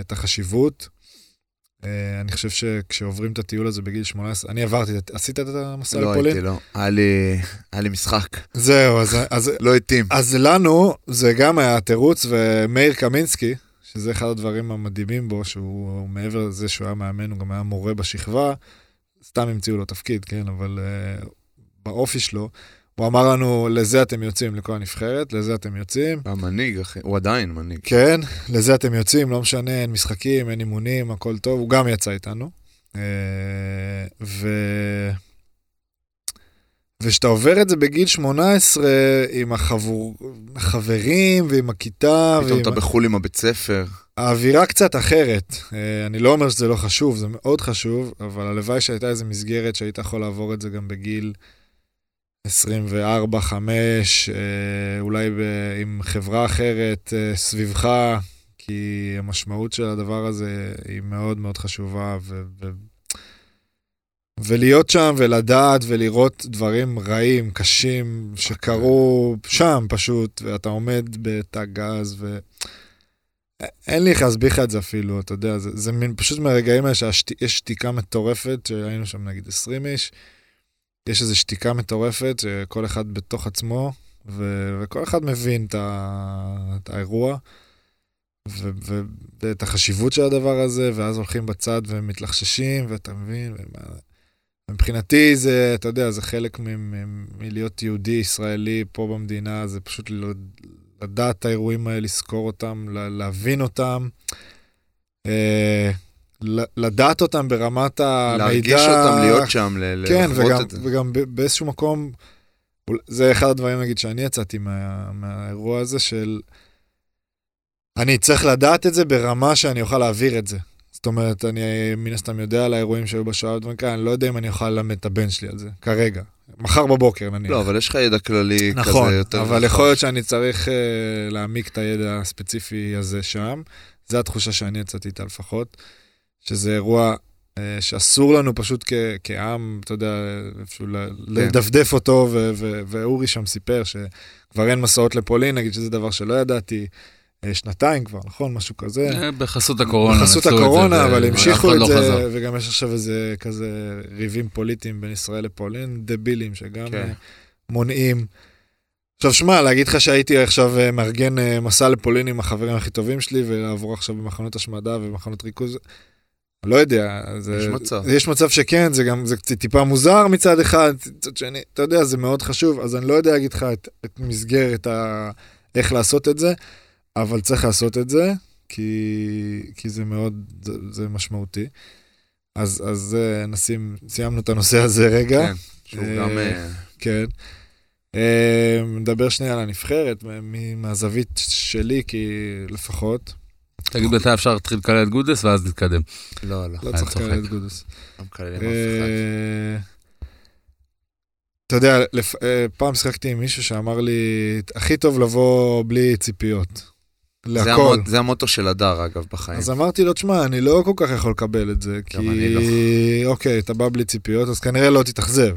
את החשיבות. אה, אני חושב שכשעוברים את הטיול הזה בגיל 18, אני עברתי, עשית את המסע לא לפולין? הייתי, לא. היה לי- היה לי משחק. זהו, אז, אז לא התאים. אז לנו, זה גם היה התירוץ, ומאיר קמינסקי, שזה אחד הדברים המדהימים בו, שהוא מעבר לזה שהוא היה מאמן, הוא גם היה מורה בשכבה, סתם המציאו לו תפקיד, כן, אבל uh, באופי שלו, הוא אמר לנו, לזה אתם יוצאים לכל הנבחרת, לזה אתם יוצאים. המנהיג, אחי. הוא עדיין מנהיג. כן, לזה אתם יוצאים, לא משנה, אין משחקים, אין אימונים, הכל טוב, הוא גם יצא איתנו. אה, ו... וכשאתה עובר את זה בגיל 18 עם החבור... החברים ועם הכיתה, פתאום ועם... אתה בחו"ל עם הבית ספר. האווירה קצת אחרת. אה, אני לא אומר שזה לא חשוב, זה מאוד חשוב, אבל הלוואי שהייתה איזו מסגרת שהיית יכול לעבור את זה גם בגיל 24, 5, אה, אולי ב... עם חברה אחרת אה, סביבך, כי המשמעות של הדבר הזה היא מאוד מאוד חשובה, ו... ו... ולהיות שם ולדעת ולראות דברים רעים, קשים, שקרו שם פשוט, ואתה עומד בתא גז, ו... אין לי איך להסביר לך את זה אפילו, אתה יודע, זה, זה מין, פשוט מהרגעים האלה שיש שתיקה מטורפת, שהיינו שם נגיד 20 איש, יש איזו שתיקה מטורפת, שכל אחד בתוך עצמו, ו, וכל אחד מבין את, ה, את האירוע, ו, ו, ואת החשיבות של הדבר הזה, ואז הולכים בצד ומתלחששים, ואתה מבין, ומה... מבחינתי זה, אתה יודע, זה חלק מלהיות יהודי ישראלי פה במדינה, זה פשוט לדעת את האירועים האלה, לזכור אותם, להבין אותם, אה, לדעת אותם ברמת המידע. להרגיש אותם, להיות שם, כן, וגם, את זה. וגם באיזשהו מקום, זה אחד הדברים, נגיד, שאני יצאתי מה, מהאירוע הזה של... אני צריך לדעת את זה ברמה שאני אוכל להעביר את זה. זאת אומרת, אני מן הסתם יודע על האירועים שהיו בשואה ודברים כאלה, אני לא יודע אם אני אוכל ללמד את הבן שלי על זה, כרגע. מחר בבוקר נניח. לא, אבל יש לך ידע כללי נכון, כזה יותר... נכון, אבל יכול להיות שאני צריך uh, להעמיק את הידע הספציפי הזה שם. זו התחושה שאני יצאתי איתה לפחות, שזה אירוע uh, שאסור לנו פשוט כ- כעם, אתה יודע, איפשהו כן. לדפדף אותו, ו- ו- ואורי שם סיפר שכבר אין מסעות לפולין, נגיד שזה דבר שלא ידעתי. אה, שנתיים כבר, נכון? משהו כזה. אה, בחסות הקורונה. בחסות הקורונה, אבל המשיכו את לא זה, וגם יש עכשיו איזה כזה ריבים פוליטיים בין ישראל לפולין, דבילים שגם כן. אה, מונעים. עכשיו שמע, להגיד לך שהייתי עכשיו מארגן מסע לפולין עם החברים הכי טובים שלי, ולעבור עכשיו במחנות השמדה ובמחנות ריכוז, לא יודע. זה, יש מצב. יש מצב שכן, זה גם, זה טיפה מוזר מצד אחד, מצד שני, אתה יודע, זה מאוד חשוב, אז אני לא יודע להגיד לך את, את מסגרת ה... איך לעשות את זה. אבל צריך לעשות את זה, כי, כי זה מאוד, זה, זה משמעותי. אז, אז uh, נשים, סיימנו את הנושא הזה רגע. כן, שהוא uh, גם... Uh... כן. נדבר שנייה על הנבחרת, מהזווית שלי, כי לפחות. תגיד מתי אפשר להתחיל לקלל את גודס ואז נתקדם. לא, לא. לא צריך לקלל את גודס. לא מקללים אף אחד. אתה יודע, פעם שחקתי עם מישהו שאמר לי, הכי טוב לבוא בלי ציפיות. להכל. זה, המוט, זה המוטו של הדר, אגב, בחיים. אז אמרתי לו, תשמע, אני לא כל כך יכול לקבל את זה, כי... אני לא. אוקיי, אתה בא בלי ציפיות, אז כנראה לא תתאכזב.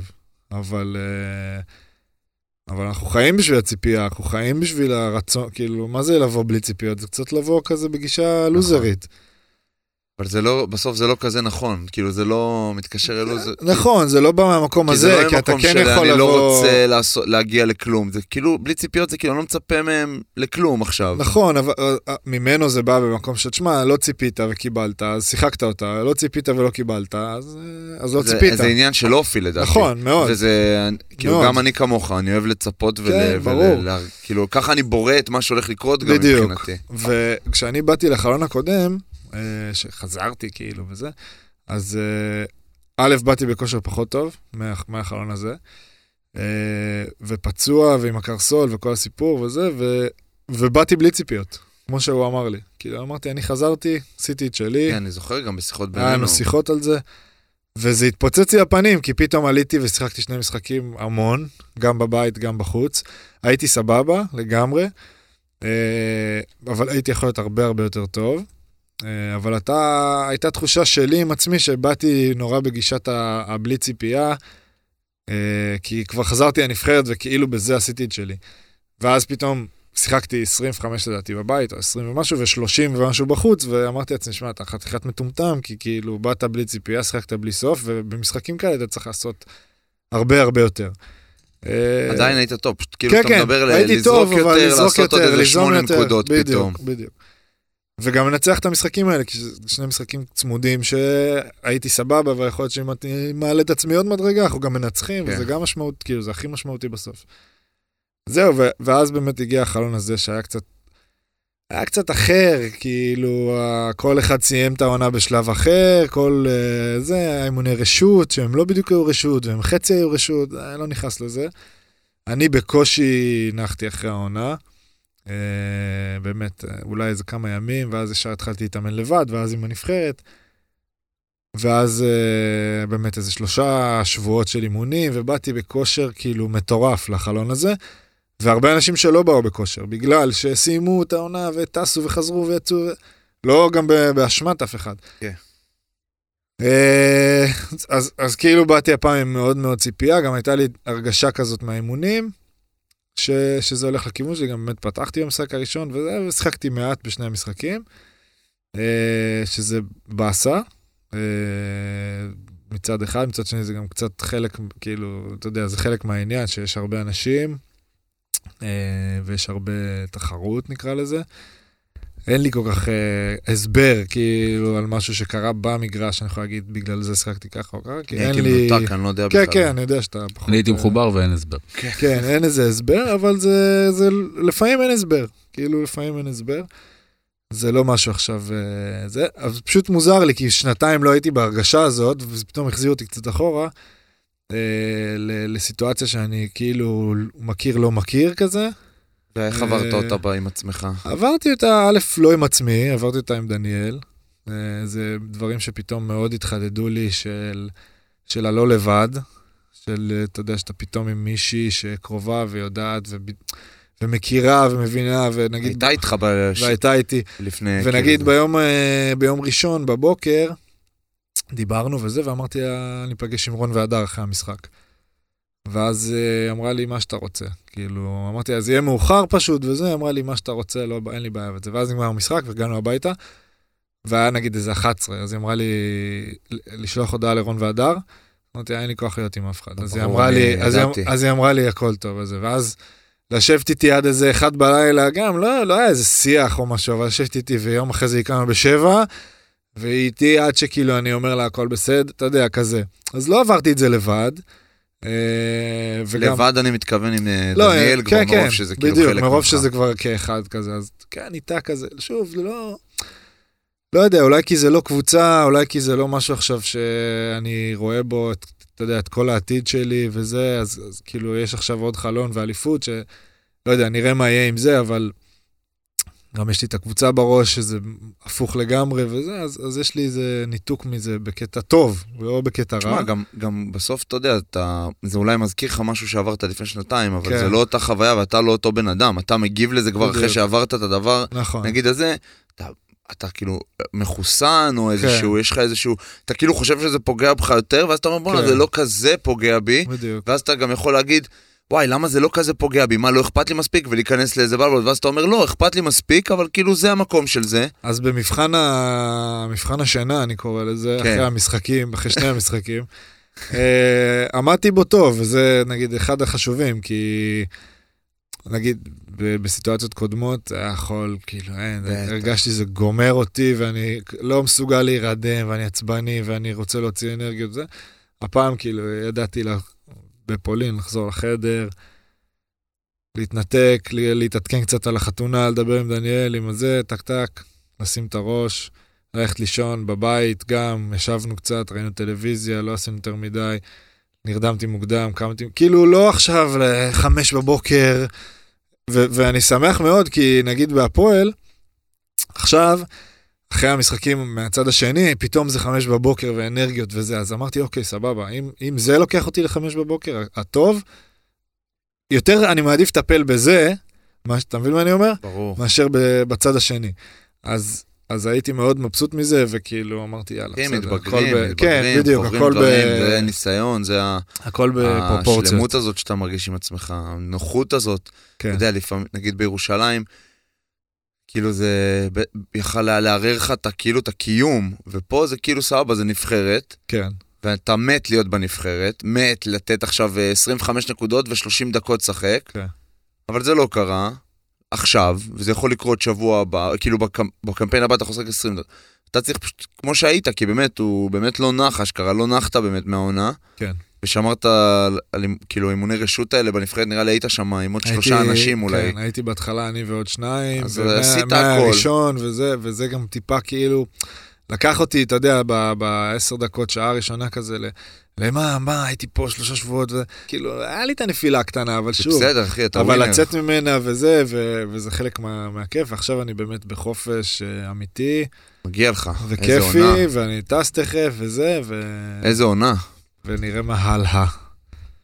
אבל... אה, אבל אנחנו חיים בשביל הציפייה, אנחנו חיים בשביל הרצון, כאילו, מה זה לבוא בלי ציפיות? זה קצת לבוא כזה בגישה נכון. אבל זה לא, בסוף זה לא כזה נכון, כאילו זה לא מתקשר אלו, זה... נכון, זה לא בא מהמקום הזה, לא כי אתה כן יכול לבוא... אני לא רוצה לעשות, להגיע לכלום, זה כאילו, בלי ציפיות זה כאילו, אני לא מצפה מהם לכלום עכשיו. נכון, אבל אה, אה, ממנו זה בא במקום שתשמע, לא ציפית וקיבלת, אז שיחקת אותה, לא ציפית ולא קיבלת, אז, אה, אז לא זה, ציפית. זה עניין של אופי לדעתי. נכון, מאוד. וזה, כאילו, מאוד. גם אני כמוך, אני אוהב לצפות ול... כן, ול... ברור. ול... כאילו, ככה אני בורא את מה שהולך לקרות גם בדיוק. מבחינתי. וכשאני באתי לחלון הקודם, שחזרתי כאילו וזה, אז אה, א', באתי בכושר פחות טוב מה, מהחלון הזה, אה, ופצוע ועם הקרסול וכל הסיפור וזה, ו, ובאתי בלי ציפיות, כמו שהוא אמר לי. כאילו אמרתי, אני חזרתי, עשיתי את שלי. כן, אני זוכר גם בשיחות בינינו. היה לנו שיחות על זה. וזה התפוצץ לי לפנים, כי פתאום עליתי ושיחקתי שני משחקים המון, גם בבית, גם בחוץ. הייתי סבבה, לגמרי, אבל הייתי יכול להיות הרבה הרבה יותר טוב. אה, אבל אתה, הייתה תחושה שלי עם עצמי שבאתי נורא בגישת הבלי ציפייה, אה, כי כבר חזרתי לנבחרת וכאילו בזה עשיתי את שלי. ואז פתאום שיחקתי 25 לדעתי בבית, או 20 ומשהו, ו-30 ומשהו בחוץ, ואמרתי לעצמי, שמע, אתה חתיכת מטומטם, כי כאילו באת בלי ציפייה, שיחקת בלי סוף, ובמשחקים כאלה אתה צריך לעשות הרבה הרבה יותר. אה, עדיין היית טוב, פשוט כאילו כן, אתה כן, מדבר לזרוק יותר, לעשות עוד איזה שמונה נקודות פתאום. בדיוק, בדיוק. וגם לנצח את המשחקים האלה, כי זה שני משחקים צמודים שהייתי סבבה, ויכול להיות שאם אני מעלה את עצמי עוד מדרגה, אנחנו גם מנצחים, כן. וזה גם משמעות, כאילו, זה הכי משמעותי בסוף. זהו, ו- ואז באמת הגיע החלון הזה שהיה קצת, היה קצת אחר, כאילו, כל אחד סיים את העונה בשלב אחר, כל uh, זה, היה אימוני רשות, שהם לא בדיוק היו רשות, והם חצי היו רשות, אני לא נכנס לזה. אני בקושי נחתי אחרי העונה. אה, באמת, אה, אולי איזה כמה ימים, ואז ישר התחלתי להתאמן לבד, ואז עם הנבחרת. ואז uh, באמת איזה שלושה שבועות של אימונים, ובאתי בכושר כאילו מטורף לחלון הזה. והרבה אנשים שלא באו בכושר, בגלל שסיימו את העונה וטסו וחזרו ויצאו, לא גם באשמת אף אחד. כן. Uh, אז, אז כאילו באתי הפעם עם מאוד מאוד ציפייה, גם הייתה לי הרגשה כזאת מהאימונים. ש, שזה הולך לכיוון שלי, גם באמת פתחתי במשחק הראשון וזה, ושיחקתי מעט בשני המשחקים, אה, שזה באסה. אה, מצד אחד, מצד שני זה גם קצת חלק, כאילו, אתה יודע, זה חלק מהעניין שיש הרבה אנשים אה, ויש הרבה תחרות נקרא לזה. אין לי כל כך אה, הסבר, כאילו, על משהו שקרה במגרש, אני יכול להגיד, בגלל זה שיחקתי ככה או ככה, כי אין הייתי לי... מנותק, אני לא יודע כן, בכלל. כן, אני יודע שאתה פחות... אני הייתי אה, מחובר ואין הסבר. כן, אין איזה הסבר, אבל זה, זה, לפעמים אין הסבר. כאילו, לפעמים אין הסבר. זה לא משהו עכשיו, אה, זה, אבל זה פשוט מוזר לי, כי שנתיים לא הייתי בהרגשה הזאת, וזה פתאום החזיר אותי קצת אחורה, אה, ל- לסיטואציה שאני כאילו מכיר לא מכיר כזה. ואיך עברת אה, אותה בה עם עצמך? עברתי אותה, א', לא עם עצמי, עברתי אותה עם דניאל. אה, זה דברים שפתאום מאוד התחדדו לי של, של הלא לבד, של, אה, אתה יודע, שאתה פתאום עם מישהי שקרובה ויודעת וב, ומכירה ומבינה, ונגיד... הייתה איתך בש- והייתה איתי. לפני... ונגיד כאילו, ביום, ביום ראשון בבוקר, דיברנו וזה, ואמרתי לה, אני אפגש עם רון והדר אחרי המשחק. ואז אה, אמרה לי, מה שאתה רוצה. כאילו, אמרתי, אז יהיה מאוחר פשוט וזה, אמרה לי, מה שאתה רוצה, לא, אין לי בעיה וזה. ואז נגמר המשחק והגענו הביתה, והיה נגיד איזה 11, אז היא אמרה לי, לשלוח הודעה לרון והדר. אמרתי, אין לי כוח להיות עם אף אחד. אז היא אמרה לי, אז היא- ידעתי. אז היא אמרה לי, הכל טוב וזה. ואז לשבת איתי עד איזה אחד בלילה, גם לא, לא היה איזה שיח או משהו, אבל לשבת איתי, ויום אחרי זה היא קמה בשבע, והיא איתי עד שכאילו אני אומר לה הכל בסדר, אתה יודע, כזה. אז לא עברתי את זה לבד. אה, וגם... לבד אני מתכוון עם אה, לא, דניאל, אה, כבר כן, מרוב כן, שזה כאילו בדיוק, חלק מרוב ממך. שזה כבר כאחד כזה, אז כן, איתה כזה, שוב, זה לא... לא יודע, אולי כי זה לא קבוצה, אולי כי זה לא משהו עכשיו שאני רואה בו, את, אתה יודע, את כל העתיד שלי וזה, אז, אז כאילו יש עכשיו עוד חלון ואליפות, שלא יודע, נראה מה יהיה עם זה, אבל גם יש לי את הקבוצה בראש, שזה הפוך לגמרי וזה, אז, אז יש לי איזה ניתוק מזה בקטע טוב, ולא בקטע רע. תשמע, גם, גם בסוף, אתה יודע, אתה, זה אולי מזכיר לך משהו שעברת לפני שנתיים, אבל כן. זה לא אותה חוויה ואתה לא אותו בן אדם. אתה מגיב לזה כבר אחרי. שעברת את הדבר, נכון. נגיד הזה, אתה, אתה כאילו מחוסן, או כן. איזשהו, יש לך איזשהו, אתה כאילו חושב שזה פוגע בך יותר, ואז אתה אומר, בואנה, כן. זה לא כזה פוגע בי, בדיוק. ואז אתה גם יכול להגיד, וואי, למה זה לא כזה פוגע בי? מה, לא אכפת לי מספיק? ולהיכנס לאיזה בלבול, ואז אתה אומר, לא, אכפת לי מספיק, אבל כאילו זה המקום של זה. אז במבחן ה... מבחן השינה, אני קורא לזה, כן. אחרי המשחקים, אחרי שני המשחקים, אה, עמדתי בו טוב, וזה נגיד אחד החשובים, כי נגיד בסיטואציות קודמות היה יכול, כאילו, אין. הרגשתי שזה גומר אותי, ואני לא מסוגל להירדם, ואני עצבני, ואני רוצה להוציא אנרגיות וזה. הפעם, כאילו, ידעתי לה, בפולין לחזור לחדר, להתנתק, להתעדכן קצת על החתונה, לדבר עם דניאל, עם הזה, טק טק, לשים את הראש, ללכת לישון בבית גם, ישבנו קצת, ראינו טלוויזיה, לא עשינו יותר מדי, נרדמתי מוקדם, קמתי, כאילו לא עכשיו לחמש בבוקר, ו- ואני שמח מאוד, כי נגיד בהפועל, עכשיו, אחרי המשחקים מהצד השני, פתאום זה חמש בבוקר ואנרגיות וזה, אז אמרתי, אוקיי, סבבה, אם, אם זה לוקח אותי לחמש בבוקר, הטוב, יותר אני מעדיף לטפל בזה, מה, אתה מבין מה אני אומר? ברור. מאשר ב- בצד השני. אז, אז הייתי מאוד מבסוט מזה, וכאילו אמרתי, יאללה, כן, בסדר, מתבגרים, הכל ב- מתבגרים, כן, בדיוק, עוברים הכל, דברים, ב... זה ניסיון, זה ה- הכל בפרופורציות. השלמות הזאת שאתה מרגיש עם עצמך, הנוחות הזאת. אתה כן, יודע, לפעמים, נגיד בירושלים, כאילו זה יכל לערער לך את כאילו את הקיום, ופה זה כאילו סבבה, זה נבחרת, כן, ואתה מת להיות בנבחרת, מת לתת עכשיו אה, 25 נקודות ו-30 דקות לשחק, כן. אבל זה לא קרה עכשיו, וזה יכול לקרות שבוע הבא, כאילו בקמפ... בקמפיין הבא אתה יכול לשחק 20 דקות. אתה צריך פשוט, כמו שהיית, כי באמת, הוא באמת לא נח, אשכרה, לא נחת באמת מהעונה. כן. ושמרת על, על כאילו אימוני רשות האלה בנבחרת, נראה לי היית שם עם עוד שלושה אנשים אולי. כן, הייתי בהתחלה אני ועוד שניים, אז ומה- עשית הכל. מהראשון וזה, וזה גם טיפה כאילו, לקח אותי, אתה יודע, בעשר דקות, שעה ראשונה כזה, ל- למה, מה, הייתי פה שלושה שבועות, וכאילו, היה לי את הנפילה הקטנה, אבל שוב, בסדר, אחי, אתה אבל ווינר. לצאת ממנה וזה, ו- וזה חלק מה- מהכיף, ועכשיו אני באמת בחופש אה, אמיתי, מגיע לך. איזה וכיפי, עונה. ואני טס תכף, וזה, ו... איזה עונה. ונראה מה הלאה.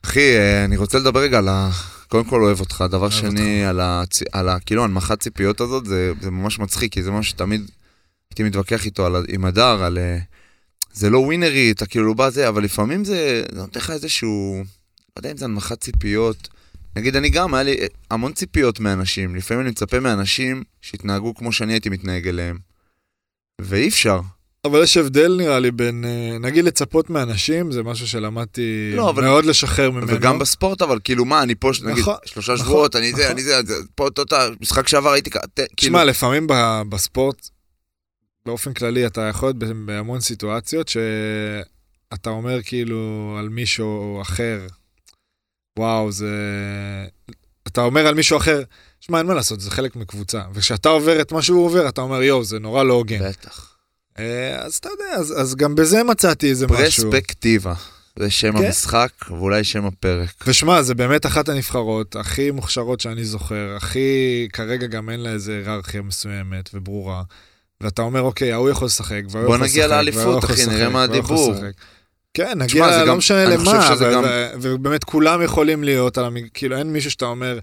אחי, אה, אני רוצה לדבר רגע על ה... קודם כל אוהב אותך, דבר אוהב שני, על ה... על ה... כאילו, הנמכת ציפיות הזאת, זה, זה ממש מצחיק, כי זה משהו שתמיד הייתי מתווכח איתו, על... עם הדר, על... אה, זה לא ווינרי, אתה כאילו בא זה, אבל לפעמים זה זה נותן לך איזשהו... לא יודע אם זה הנמכת ציפיות, נגיד, אני גם, היה לי המון ציפיות מאנשים. לפעמים אני מצפה מאנשים שיתנהגו כמו שאני הייתי מתנהג אליהם. ואי אפשר. אבל יש הבדל נראה לי בין, אה, נגיד לצפות מאנשים, זה משהו שלמדתי לא, אבל- מאוד לשחרר ממנו. וגם בספורט, אבל כאילו, מה, אני פה, נגיד, נכון, שלושה נכון, שבועות, אני זה, נכון. אני זה, זה, פה, פה, פה, משחק שעבר הייתי כאילו, תשמע, לפעמים בספורט, באופן כללי, אתה יכול להיות בהמון סיטואציות שאתה אומר כאילו על מישהו אחר, וואו, זה... אתה אומר על מישהו אחר, שמע, אין מה לעשות, זה חלק מקבוצה. וכשאתה עובר את מה שהוא עובר, אתה אומר, יואו, זה נורא לא הוגן. בטח. אה, אז אתה יודע, אז, אז גם בזה מצאתי איזה משהו. פרספקטיבה. זה שם כן. המשחק, ואולי שם הפרק. ושמע, זה באמת אחת הנבחרות הכי מוכשרות שאני זוכר, הכי, כרגע גם אין לה איזה היררכיה מסוימת וברורה. ואתה אומר, אוקיי, ההוא יכול לשחק, והוא בוא יכול לשחק, נגיע לאליפות, וההוא יכול אחי, לשחק, נראה מה וההוא יכול הדיבור. לשחק. כן, נגיע, זה לא גם- משנה למה, ו- גם- ו- ובאמת כולם יכולים להיות על המג... כאילו אין מישהו שאתה אומר,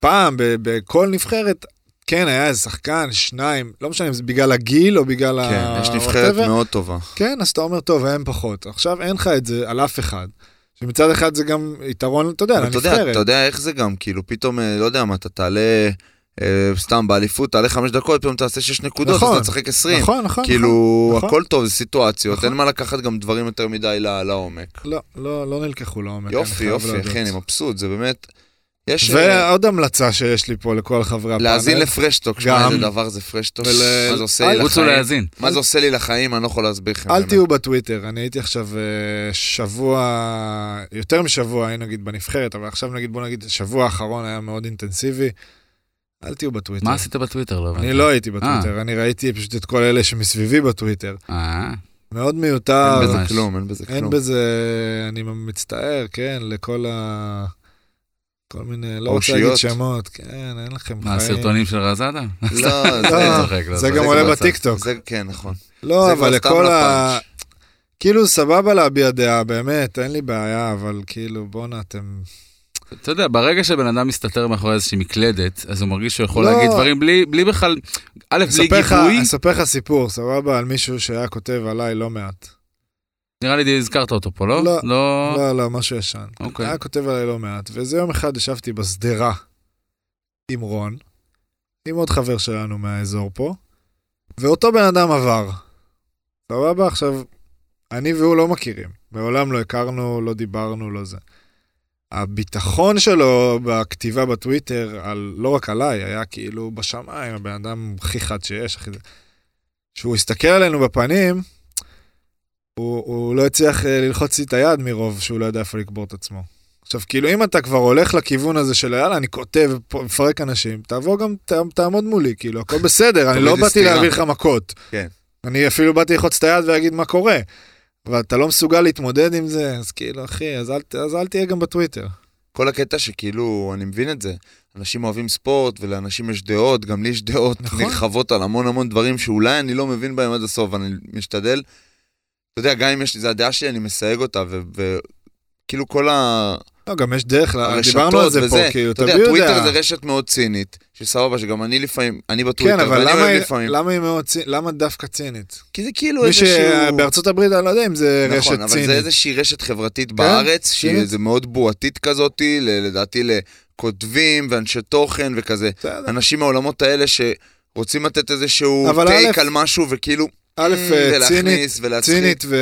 פעם ב- בכל נבחרת, כן, היה איזה שחקן, שניים, לא משנה אם זה בגלל הגיל או בגלל ה... כן, יש נבחרת whatever. מאוד טובה. כן, אז אתה אומר, טוב, הם פחות. עכשיו אין לך את זה על אף אחד. שמצד אחד זה גם יתרון, אתה יודע, לנבחרת. אתה יודע איך זה גם, כאילו, פתאום, אה, לא יודע מה, אתה תעלה, אה, סתם באליפות, תעלה חמש דקות, פתאום תעשה שש נקודות, אז נכון, אתה תשחק עשרים. נכון, נכון. כאילו, נכון. הכל טוב, זה סיטואציות, נכון. אין מה לקחת גם דברים יותר מדי לעומק. לא, לא, לא נלקחו לעומק. יופי, יופי. אחי, אני מבסוט, זה באמת... יש... אה, ועוד המלצה שיש לי פה לכל חברי הפאנל. להאזין לפרשטוק, שמע. איזה דבר זה פרשטוק, ול- מה זה עושה לי אל- רוצו לחיים, להאזין. מה זה עושה לי לחיים, אני לא יכול להסביר לכם. אל. תהיו בטוויטר, אני הייתי עכשיו אה, שבוע, יותר משבוע, היינו נגיד בנבחרת, אבל עכשיו נגיד, בוא נגיד, השבוע האחרון היה מאוד אינטנסיבי. אל תהיו בטוויטר. מה עשית בטוויטר? לא. אני לא הייתי בטוויטר, אני ראיתי פשוט את כל אלה שמסביבי בטוויטר. אה, מאוד מיותר. אין בזה. כלום, אין בזה אין כלום. בזה, אני מצטער, כן, לכל ה... כל מיני, לא רוצה. להגיד שמות, כן, אין לכם מה, חיים. הסרטונים של רזאדה? לא, זה... צוחק, לא זה. גם עולה בטיקטוק. זה, כן, נכון. לא, אבל לכל ה... כאילו, סבבה להביע דעה, באמת, אין לי בעיה, אבל כאילו, בואנה, אתם... אתה יודע, ברגע שבן אדם מסתתר מאחורי איזושהי מקלדת, אז הוא מרגיש שהוא יכול לא. להגיד דברים בלי בלי בכלל, א', בלי גיבוי, אספר לך סיפור, סבבה, על מישהו שהיה כותב עליי לא מעט. נראה לי הזכרת אותו פה, לא? לא. לא. לא, לא, משהו ישן. אוקיי. היה כותב עליי לא מעט, ואיזה יום אחד ישבתי בשדרה עם רון, עם עוד חבר שלנו מהאזור פה, ואותו בן אדם עבר. סבבה? עכשיו, אני והוא לא מכירים. מעולם לא הכרנו, לא דיברנו, לא זה. הביטחון שלו בכתיבה בטוויטר, על, לא רק עליי, היה כאילו בשמיים, הבן אדם הכי חד שיש, הכי... כשהוא הסתכל עלינו בפנים, הוא, הוא לא הצליח אה, ללחוץ לי את היד מרוב שהוא לא יודע איפה לקבור את עצמו. עכשיו, כאילו, אם אתה כבר הולך לכיוון הזה של יאללה, אני כותב, מפרק אנשים, תבוא גם, ת, תעמוד מולי, כאילו, הכל בסדר, אני לא באתי. להביא לך מכות. כן. אני אפילו באתי ללחוץ את היד ולהגיד מה קורה. אבל אתה לא מסוגל להתמודד עם זה, אז כאילו, אחי, אז אל, אז אל תהיה גם בטוויטר. כל הקטע שכאילו, אני מבין את זה. אנשים אוהבים ספורט, ולאנשים יש דעות, גם לי יש דעות נכון. נרחבות על המון המון דברים שאולי אני לא מבין בהם עד הסוף, אני משתדל. אתה יודע, גם אם יש, זה הדעה שלי, אני מסייג אותה, וכאילו כל ה... לא, גם יש דרך, לה- דיברנו על זה וזה, פה, כאילו, אתה יודע, טוויטר דעה. זה רשת מאוד צינית, שסבבה, שגם אני לפעמים, אני בטוויטר, כן, אבל למה לפעמים, למה היא מאוד צינית? למה דווקא צינית? כי זה כאילו מי איזשהו... שבארצות הברית, אני לא יודע אם זה רשת נכון, אבל צינית. זה איזושהי רשת חברתית בארץ, שהיא צינית. איזה מאוד בועתית כזאתי, ל- לדעתי לכותבים ואנשי תוכן וכזה. אנשים מהעולמות האלה שרוצים לתת איזשהו טייק א', על משהו, וכאילו, א', "מ, אה, ולהכניס צינית. צינית ו...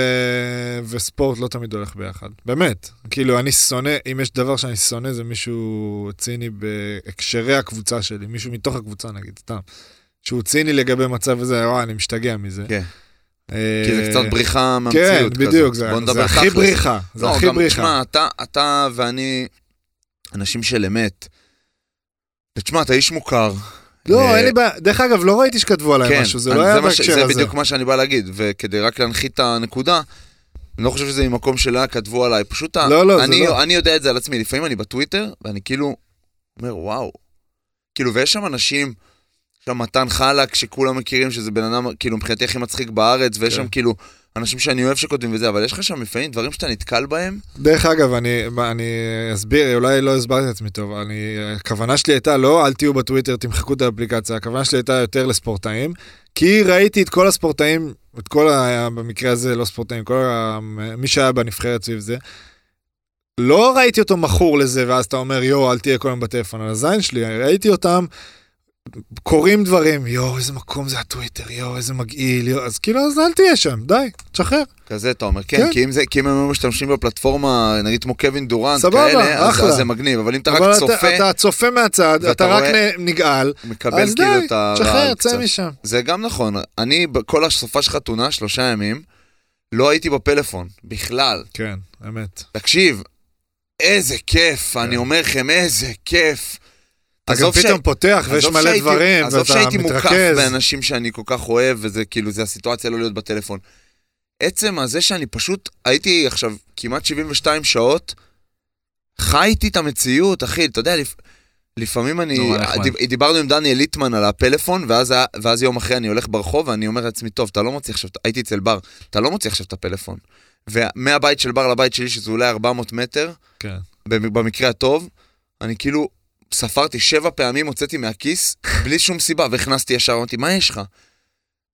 וספורט לא תמיד הולך ביחד. באמת. כאילו, אני שונא, אם יש דבר שאני שונא, זה מישהו ציני בהקשרי הקבוצה שלי, מישהו מתוך הקבוצה נגיד, סתם. שהוא ציני לגבי מצב הזה, וואי, אני משתגע מזה. כן. אה, כי זה קצת בריחה כן, מהמציאות כזאת. בדיוק, זה, הכי. בריחה. זה לא, הכי גם, בריחה. תשמע, אתה, אתה ואני אנשים של אמת. ותשמע, אתה איש מוכר. לא, אה, אין לי בעיה. דרך אגב, לא ראיתי שכתבו עליי כן, משהו, זה לא היה בהקשר זה הזה. בדיוק מה שאני בא להגיד, וכדי רק להנחית את הנקודה, אני לא חושב שזה ממקום שלא כתבו עליי, פשוט לא, לא, זה אני, לא. אני יודע את זה על עצמי, לפעמים אני בטוויטר, ואני כאילו אומר, וואו. כאילו, ויש שם אנשים, שם מתן חלק, שכולם מכירים שזה בן אדם, כאילו, מבחינתי הכי מצחיק בארץ, ויש כן. שם כאילו אנשים שאני אוהב שכותבים וזה, אבל יש לך שם לפעמים דברים שאתה נתקל בהם, דרך אגב, אני, אני אסביר, אולי לא הסברתי את עצמי טוב, אני, הכוונה שלי הייתה לא, אל תהיו בטוויטר, תמחקו את האפליקציה, הכוונה שלי הייתה יותר לספורטאים, כי ראיתי את כל הספורטאים, את כל, ה, במקרה הזה לא ספורטאים, כל ה, מי שהיה בנבחרת סביב זה, לא ראיתי אותו מכור לזה, ואז אתה אומר, יואו, אל תהיה כל היום בטלפון על הזין שלי, ראיתי אותם קוראים דברים, יואו, איזה מקום זה הטוויטר, יואו, איזה מגעיל, יואו, אז כאילו, אז אל תהיה שם, די, תשחרר. כזה אתה אומר, כן, כן. כי אם זה, כי אם הם משתמשים בפלטפורמה, נגיד כמו קווין דורנט, סבבה, כאלה, אז- אחלה. אז זה מגניב, אבל אם אתה אבל רק אתה, צופה, אתה צופה מהצד, אתה רק רואה- נגעל, מקבל אז כאילו די, תשחרר. צא משם. זה גם נכון, אני בכל הסופה של חתונה, שלושה ימים, לא הייתי בפלאפון, בכלל. כן, אמת. תקשיב, איזה כיף, אני אומר לכם, איזה כיף. אתה גם עזוב ש- פתאום פותח ויש עזוב מלא שהייתי- דברים, עזוב ואתה שהייתי מוקף מתרכז. באנשים שאני כל כך אוהב, וזה כאילו, זה הסיטואציה לא להיות בטלפון. עצם הזה שאני פשוט הייתי עכשיו כמעט 72 שעות, חייתי את המציאות, אחי, אתה יודע, לפ... לפעמים אני... דיב- דיברנו עם דניאל ליטמן על הפלאפון, ואז, ואז יום אחרי אני הולך ברחוב, ואני אומר לעצמי, טוב, אתה לא מוציא עכשיו, הייתי אצל בר, אתה לא מוציא עכשיו את הפלאפון. ומהבית של בר לבית שלי, שזה אולי 400 מטר, כן. במ- במקרה הטוב, אני כאילו ספרתי שבע פעמים, הוצאתי מהכיס, בלי שום סיבה, והכנסתי ישר, אמרתי, מה יש לך?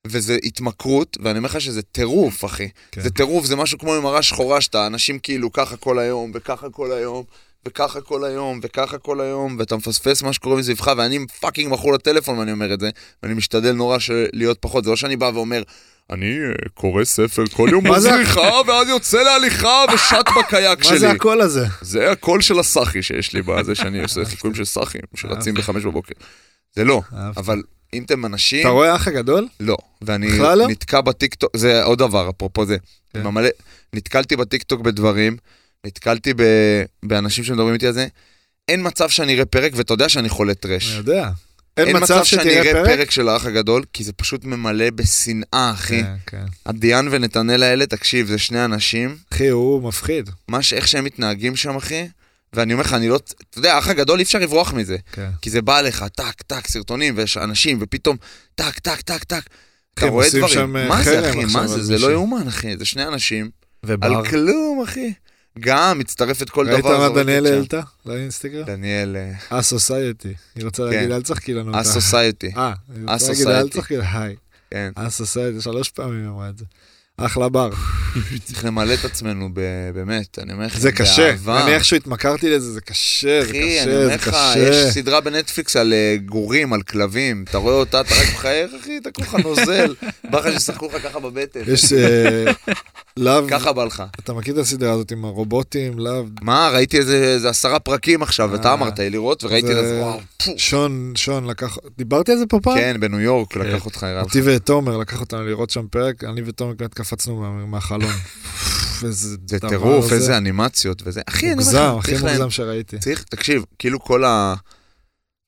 וזה התמכרות, ואני אומר לך שזה טירוף, אחי. כן. זה טירוף, זה משהו כמו עם מראה שחורה, שאתה אנשים כאילו ככה כל היום, וככה כל היום, וככה כל היום, וככה כל היום, ואתה מפספס מה שקורה מסביבך, ואני fucking מכור לטלפון ואני אומר את זה, ואני משתדל נורא להיות פחות, זה לא שאני בא ואומר, אני אה, קורא ספר כל יום מה בזריחה, ואז יוצא להליכה ושט בקייק מה שלי. זה הקול הזה? זה הקול של הסאחי שיש לי בזה שאני עושה חיקויים של סאחים שרצים בחמש בבוקר. זה לא. אבל אם אתם אנשים, אתה רואה האח הגדול? לא. ואני לא? נתקע בטיקטוק, זה עוד דבר, אפרופו זה. כן. נתקלתי בטיקטוק בדברים, נתקלתי באנשים שמדברים איתי על זה. אין מצב שאני אראה פרק, ואתה יודע שאני חולה טרש. אני יודע. אין אין מצב שאני אראה פרק? פרק של האח הגדול, כי זה פשוט ממלא בשנאה, אחי. כן, כן. הדיאן ונתנאל האלה, תקשיב, זה שני אנשים. אחי, הוא מפחיד. מה ש... איך שהם מתנהגים שם, אחי, ואני אומר לך, אני לא... אתה יודע, האח הגדול, אי אפשר לברוח מזה. כן. כי זה בא לך, טק, טק, סרטונים, ויש אנשים, ופתאום, טק, טק, טק, טק. אתה הם רואה דברים. אה, מה זה, אחי? מה זה? זה לא. יאומן, אחי. זה שני אנשים. ובר. על כלום, אחי. גם, מצטרפת כל ראית דבר. מה זורקת דניאל שם. העלתה? לאינסטגרם? דניאל, אה, א-סוסייטי. היא רוצה כן. להגיד, אל תשחקי לנו אותה. א-סוסייטי. אה, היא רוצה להגיד, ה-Society. אל תשחקי, היי. כן. א-סוסייטי, שלוש פעמים אמרה את זה. אחלה בר. צריך למלא את עצמנו, ב- באמת. אני אומר לך, זה קשה. אני איכשהו התמכרתי לזה, זה קשה, זה אחי, אני קשה, אומר זה לך, קשה. יש סדרה בנטפליקס על אה, גורים, על כלבים. אתה רואה אותה, אתה רק מחייך, אחי, אתה כולך נוזל. בא לך שישחקו לך ככה בבטן. יש אה, לאו, ככה בא לך. אתה מכיר את הסדרה הזאת עם הרובוטים, לאו, מה, ראיתי איזה איזה עשרה פרקים עכשיו, ואתה אה, אמרת לי לראות, וראיתי את זה- וואו. שון, שון לקח, דיברתי על זה פה פעם? כן, בניו יורק לקח אותך, הראה לך. אותי ותומר לקח אותנו לראות שם פרק, אני ותומר באמת קפצנו מה- מהחלון. איזה זה טירוף, זה. איזה אנימציות וזה. אחי, אני אומר מוגזם, לך, הכי צריך להם- מוגזם שראיתי. צריך, תקשיב, כאילו כל ה...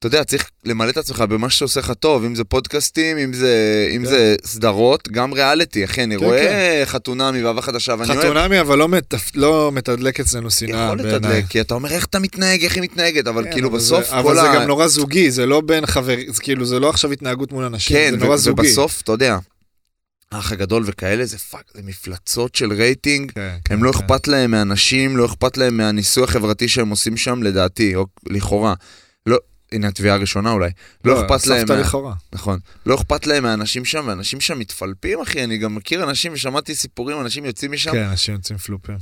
אתה יודע, צריך למלא את עצמך במה שעושה לך טוב, אם זה פודקאסטים, אם זה, אם כן. זה סדרות, גם ריאליטי, אחי, אני כן, רואה חתונמי ואהבה חדשה, ואני אוהב... חתונמי אבל לא מתפ- לא מתדלק אצלנו שנאה יכול בעיניי. לתדלק, כי אתה אומר איך אתה מתנהג, איך היא מתנהגת, אבל כן, כאילו אבל בסוף זה- כל אבל ה... זה גם נורא זוגי, זה לא בין חברים, זה כאילו זה לא עכשיו התנהגות מול אנשים, כן, זה נורא ו- זוגי. ובסוף, אתה יודע, האח הגדול וכאלה, זה fuck, זה מפלצות של רייטינג, כן, הם כן, לא כן. אכפת להם מאנשים, לא אכפת להם מהניסוי החברתי שהם עושים שם, לדעתי, או לכאורה. לא, הנה התביעה הראשונה אולי. לא אכפת להם, סבתא מה- לכאורה. נכון, לא אכפת להם מהאנשים שם, ואנשים שם מתפלפים, אחי, אני גם מכיר אנשים ושמעתי סיפורים, אנשים יוצאים משם, כן, אנשים יוצאים פלופים.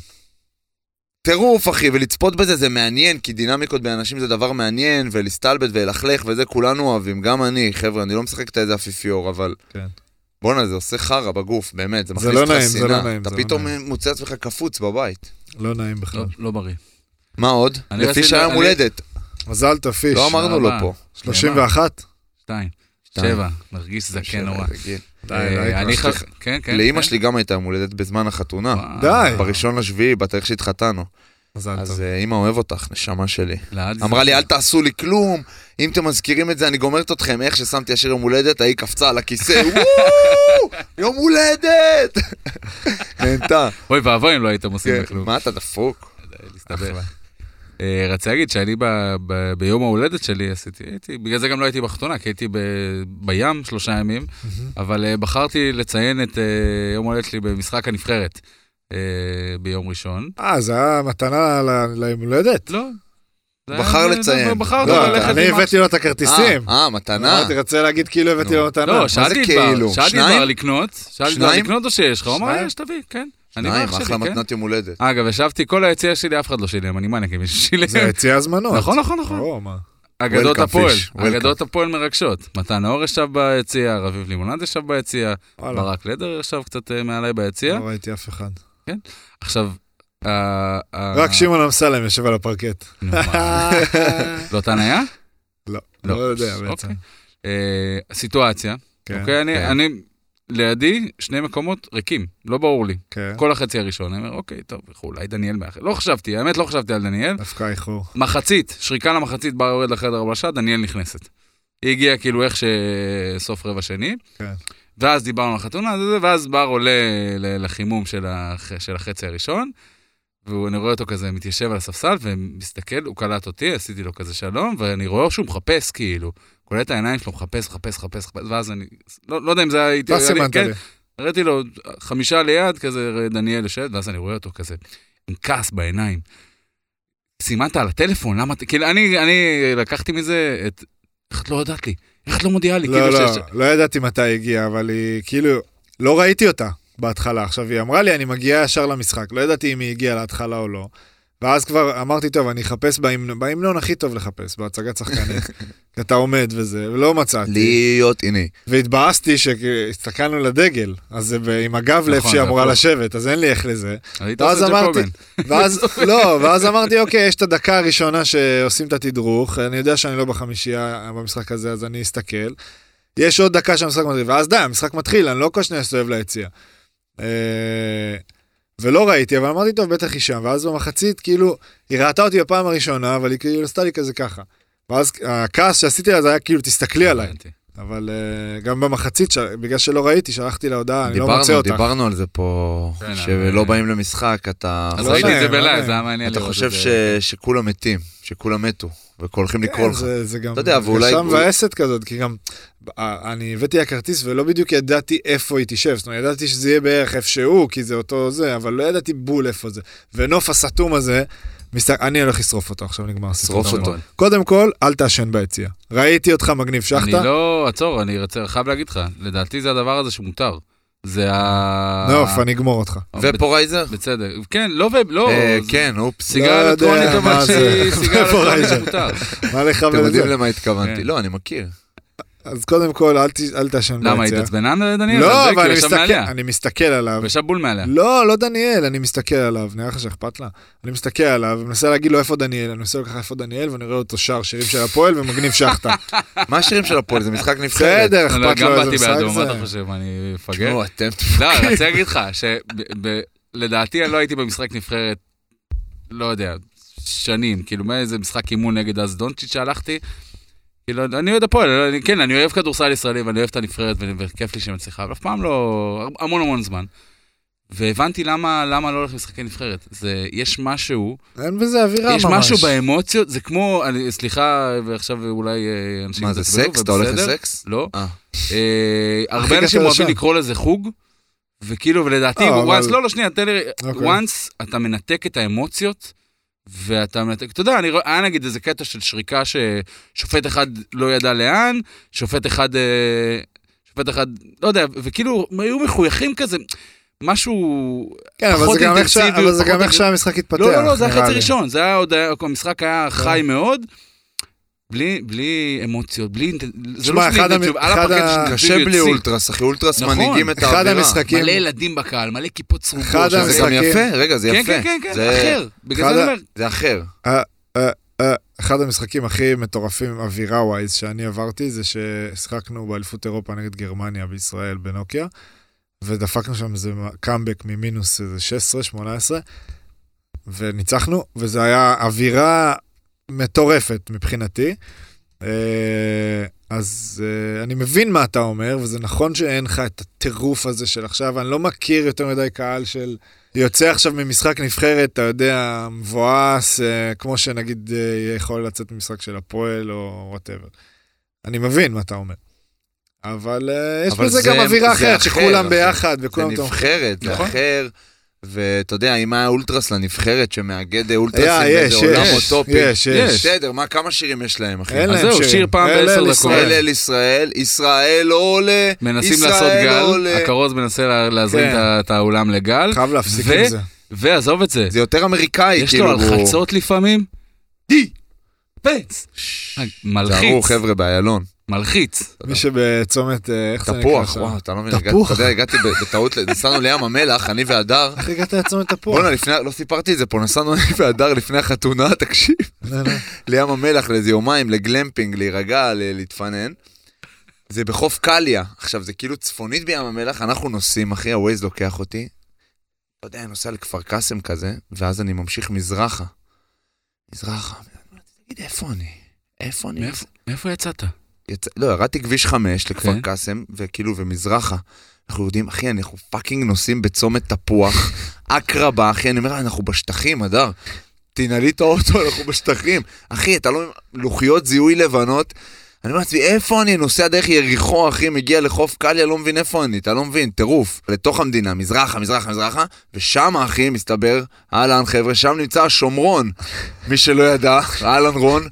טירוף, אחי, ולצפות בזה זה מעניין, כי דינמיקות בין אנשים זה דבר מעניין, ולהסתלבט וללכלך וזה כולנו אוהבים, גם אני, חבר'ה, אני לא משחק את איזה אפיפיור, אבל... כן. בואנה, זה עושה חרא בגוף, באמת, זה זה מכניס לא אותך נעים, זה לא שנאה. נעים, אתה זה לא פתאום נעים. מוצא עצמך קפוץ בבית. לא נעים בכלל. לא- לא בריא. מה עוד? אני לפי שהיה אני- הולדת, מזל טוב, פיש. לא אמרנו לו. פה. 31? שתיים. שתיים. שבע. מרגיש זקן נורא. אה. כן, כן. לאימא כן. שלי גם הייתה יום הולדת בזמן החתונה. די. בראשון לשביעי, בתאריך שהתחתנו. מזל אז טוב. אה, אימא אוהב אותך, נשמה שלי. אמרה לי, אל תעשו לי כלום, אם אתם מזכירים את זה, אני גומרת אתכם. איך ששמתי השיר יום הולדת, ההיא קפצה על הכיסא, וואו, יום הולדת! נהנתה. אוי ואבוי אם לא הייתם עושים בכלום. מה אתה דפוק? להסתבך. אה, רציתי להגיד שאני ב- ב- ביום ההולדת שלי עשיתי, הייתי, בגלל זה גם לא הייתי בחתונה, כי הייתי ב- בים שלושה ימים, אבל אה, בחרתי לציין את אה, יום ההולדת שלי במשחק הנבחרת ביום ראשון. אה, זה היה מתנה ליום הולדת? לא. בחר לציין. בחרתי לא, ללכת אני הבאתי לו את הכרטיסים. אה, מתנה. אמרתי, רצה להגיד כאילו הבאתי. לו מתנה. לא, שאלתי את בר, כאילו? בר לקנות, שאלתי את בר שניים? לקנות או שיש לך? הוא אמר? יש, תביא, כן. אני שניים, שלי, אחלה כן. מתנת יום הולדת. אגב, ישבתי, כל היציע שלי, אף אחד לא שילם, אני מניאק, מי ששילם. זה יציע הזמנות. נכון, נכון, נכון. אגדות הפועל. אגדות הפועל מרגשות. מתן האור ישב ביציע, רביב לימונד ישב ביציע, ברק לדר ישב קצת אה, מעליי ביציע. לא ראיתי אף אחד. עכשיו, אה, אה, רק שמעון אמסלם יושב על הפרקט. לא היה? לא, לא. לא יודע בעצם. אוקיי. סיטואציה, כן, אוקיי, אני- כן. אני, לידי, שני מקומות ריקים, לא ברור לי. כן. כל החצי הראשון, אני אומר, אוקיי, טוב, וכו', אולי דניאל מאחר. לא חשבתי, האמת לא חשבתי על דניאל. דווקא איחור. מחצית, שריקה למחצית, בר יורד לחדר הבלשה, דניאל נכנסת. היא הגיעה כאילו איך שסוף רבע שני. כן. ואז דיברנו על החתונה, ואז בר עולה לחימום של, הח... של החצי הראשון, ואני רואה אותו כזה מתיישב על הספסל ומסתכל, הוא קלט אותי, עשיתי לו כזה שלום, ואני רואה שהוא מחפש כאילו, קולט את העיניים שלו, מחפש, מחפש, מחפש, מחפש, ואז אני, לא, לא יודע אם זה היה... אני- סימנת כן, לי? הראיתי לו חמישה ליד, כזה דניאל יושב, ואז אני רואה אותו כזה, עם כעס בעיניים. סימנת על הטלפון, למה, כאילו, אני, אני לקחתי מזה את, איך את לא יודעת לי? איך את לא מודיעה לי? לא, כאילו לא, שיש- לא ידעתי מתי היא הגיעה, אבל היא כאילו, לא ראיתי אותה בהתחלה. עכשיו, היא אמרה לי, אני מגיעה ישר למשחק. לא ידעתי אם היא הגיעה להתחלה או לא. ואז כבר אמרתי, טוב, אני אחפש בהמנון, בהמנון הכי טוב לחפש, בהצגת שחקנים. אתה עומד וזה, ולא מצאתי. להיות, הנה. והתבאסתי שהסתכלנו לדגל, אז זה עם הגב נכון, לאיפה שהיא זה אמורה. לשבת, אז אין לי איך לזה. ואז אמרתי. ואז, לא, ואז אמרתי, אוקיי, יש את הדקה הראשונה שעושים את התדרוך, אני יודע שאני לא בחמישייה במשחק הזה, אז אני אסתכל. יש עוד דקה שהמשחק מתחיל, ואז די, המשחק מתחיל, אני לא כל שניה אסתובב ליציע. ולא ראיתי, אבל אמרתי, טוב, בטח היא שם, ואז במחצית, כאילו, היא ראתה אותי בפעם הראשונה, אבל היא כאילו עשתה לי כזה ככה. ואז הכעס שעשיתי לה זה היה כאילו, תסתכלי עליי. הבנתי. אבל uh, גם במחצית, ש... בגלל שלא ראיתי, שלחתי לה הודעה, אני לא מוצא דיברנו, אותך. דיברנו על זה פה, כן, שלא אבל- באים למשחק, אתה אז לא ראיתי את זה לא בלייב. זה היה מעניין אתה לראות את חושב זה. ש- שכולם מתים, שכולם מתו, לקרוא כן, לך. זה, זה גם אתה יודע, ואולי- אולי- מבאסת כזאת, כי גם אה, אני הבאתי לה כרטיס ולא בדיוק ידעתי איפה היא תשב, זאת אומרת, ידעתי שזה יהיה בערך איפשהו, כי זה אותו זה, אבל לא ידעתי בול איפה זה. ונוף הסתום הזה, מסת... אני הולך לשרוף אותו, עכשיו נגמר הסיפור. שרוף אותו. קודם כל, אל תעשן ביציע. ראיתי אותך מגניב שחטה, אני לא, עצור, אני רוצה, חייב להגיד לך, לדעתי זה הדבר הזה שמותר. זה ה... נוף, אני אגמור אותך. ופורייזר? בצדק. כן, לא ו... לא. אה, כן, אופס. סיגריה לא אלקטרונית, אבל מה זה. שהיא סיגריה אלקטרונית. שמותר. מה לך אתם יודעים ולזה? למה התכוונתי. כן. לא, אני מכיר. אז קודם כל, אל ת- אל תעשן ביציע. למה, התעצבנה דניאל? לא, זה? אבל הוא אני מסתכל. אני מסתכל עליו. הוא ישב בול מעליה. לא, לא דניאל, אני מסתכל עליו, נראה לך שאכפת לה? אני מסתכל עליו ומנסה להגיד לו איפה דניאל, אני מנסה לקחת איפה דניאל ואני רואה אותו שר שירים של הפועל ומגניב שחטה. מה השירים של הפועל? זה משחק נבחרת. בסדר, לא, אכפת גם לו איזה באתי משחק בעדו, מה אתה זה. חושב, אני מפגר? תשמעו, אתם... לא, אני רוצה להגיד לך, שלדעתי אני לא הייתי במשחק נבחרת, לא יודע, שנים, כאילו מאיזה משחק אימון נגד אז דונצ'יץ' שהלכתי. כאילו, אני אוהד הפועל, אני- כן, אני אוהב כדורסל ישראלי ואני אוהב את הנבחרת וכיף לי שהיא מצליחה, אבל אף פעם לא, המון המון זמן. והבנתי למה, למה לא הולך למשחקי נבחרת. זה, יש משהו, אין בזה אווירה ממש. יש משהו באמוציות, זה כמו, אני, סליחה, ועכשיו אולי אה, אנשים... מה זה סקס? אתה הולך. לסקס? לא. אה. אה, הרבה אנשים אוהבים. לקרוא לזה חוג, וכאילו, ולדעתי, אה, once, אבל- לא, לא, שנייה, תן לי, אוקיי. once אתה מנתק את האמוציות, ואתה מנתק, אתה יודע, אני רואה, היה נגיד איזה קטע של שריקה ששופט אחד לא ידע לאן, שופט אחד, אה, שופט אחד, לא יודע, וכאילו, היו מחויכים כזה, משהו... כן, פחות אינטנסיבי, אבל זה גם איך. שהמשחק התפתח. לא, לא, לא, זה היה חצי. ראשון, זה היה עוד, היה- המשחק היה כן. חי מאוד. בלי, בלי אמוציות, בלי... זה לא המ- אינטנסיביות, על אחד הפרקט ה- יש קשה בלי. אולטרס, אחי, אולטרס נכון. מנהיגים את אחד האווירה. המשחקים- מלא ילדים בקהל, מלא כיפות צרופות. אחד שזה- זה גם המשחקים- יפה, רגע, זה כן, יפה. כן, כן, כן, זה- אחר. בגלל אחד זה אני אומר, זה אחר. אה, אחד המשחקים הכי מטורפים, אווירה ווייז, שאני עברתי, זה ששיחקנו באליפות אירופה נגד גרמניה בישראל בנוקיה, ודפקנו שם איזה קאמבק ממינוס איזה 16-18, וניצחנו, וזה היה אווירה מטורפת מבחינתי. אה, אז אה, אני מבין מה אתה אומר, וזה נכון שאין לך את הטירוף הזה של עכשיו, אני לא מכיר יותר מדי קהל של יוצא עכשיו ממשחק נבחרת, אתה יודע, מבואס, אה, כמו שנגיד יכול לצאת ממשחק של הפועל או whatever. אני מבין מה אתה אומר. אבל אה, יש אבל בזה זה- גם אווירה זה אחרת, אחר, שכולם אחי. ביחד זה וכולם תומכים. נבחרת, זה נכון. אחר. ואתה יודע, אם היה אולטרס לנבחרת שמאגד אולטרסים היה, באיזה יש, עולם יש, אוטופי. יש, יש. בסדר, מה, כמה שירים יש להם, אחי? אין אז להם זהו, שירים. שיר פעם בעשר דקות. ישראל. ישראל אל ישראל, ישראל לא עולה, מנסים ישראל לעשות גל, עולה. הכרוז מנסה לה- להזרים כן. את האולם לגל, חייב להפסיק עם זה. ועזוב את זה, זה יותר אמריקאי, יש כאילו. לו הלחצות לפעמים, די, פץ, מלחיץ, תזהרו, חבר'ה, באיילון. מלחיץ. מי שבצומת, אה, איך זה נקרא תפוח, שם? וואו, אתה לא מבין, הגעתי- תפוח. אתה יודע, הגעתי בטעות, נסענו לים המלח, אני והדר. איך הגעת לצומת תפוח? בואנה, לפני, לא סיפרתי את זה פה, נסענו אני והדר לפני החתונה, תקשיב, לא, לא. לים המלח לאיזה יומיים, לגלמפינג, להירגע, ל- להתפנן. זה בחוף קליה. עכשיו, זה כאילו צפונית בים המלח, אנחנו נוסעים, אחי, הווייז לוקח אותי. לא יודע, אני נוסע לכפר קאסם כזה, ואז אני ממשיך מזרחה. מזרחה. תגיד, איפה אני? איפה אני? מאיפה- מאיפה יצאת? יצא, לא, ירדתי כביש 5 לכפר כן. קאסם, וכאילו, ומזרחה. אנחנו יודעים, אחי, אנחנו fucking נוסעים בצומת תפוח, עקרבה, אחי, אני אומר, אנחנו בשטחים, הדר. תנעלי את האוטו, אנחנו בשטחים. אחי, אתה לא... לוחיות זיהוי לבנות. אני אומר לעצמי, איפה אני? נוסע דרך יריחו, אחי, מגיע לחוף קליה, לא מבין איפה אני, אתה לא מבין, טירוף. לתוך המדינה, מזרחה, מזרחה, מזרחה, ושם, אחי, מסתבר, אהלן, חבר'ה, שם נמצא השומרון. מי שלא ידע, אהלן רון.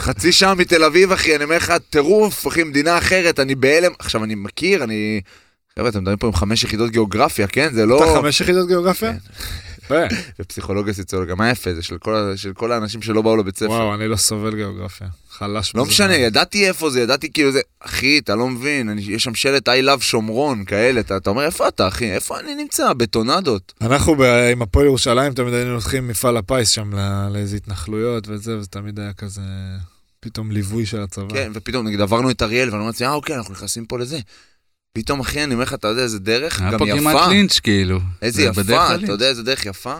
חצי שעה מתל אביב, אחי, אני אומר לך, טירוף, אחי, מדינה אחרת, אני בהלם. עכשיו, אני מכיר, אני... חבר'ה, אתם מדברים פה עם חמש יחידות גיאוגרפיה, כן? זה לא... אתה חמש יחידות גיאוגרפיה? יפה. ופסיכולוגיה סוציולוגיה, מה יפה? זה של כל, של כל האנשים שלא באו לבית ספר. וואו, אני לא סובל גיאוגרפיה. חלש לא בזה. משנה, ידעתי איפה זה, ידעתי כאילו זה, אחי, אתה לא מבין, אני, יש שם שלט I love שומרון, כאלה, אתה, אתה אומר, איפה אתה, אחי? איפה אני נמצא? בטונדות. אנחנו ב- עם הפועל ירושלים תמיד היינו הולכים מפעל הפיס שם ל- לאיזה התנחלויות וזה, וזה תמיד היה כזה פתאום ליווי של הצבא. כן, ופתאום, נגיד, עברנו את אריאל, ואני אומר לעצמי, אה, אוקיי, אנחנו נכנסים פה לזה. פתאום, אחי, אני אומר לך, אתה יודע איזה דרך, היה גם פה כמעט יפה. לינץ' כאילו. איזה יפה, אתה לינץ'. יודע איזה דרך יפה?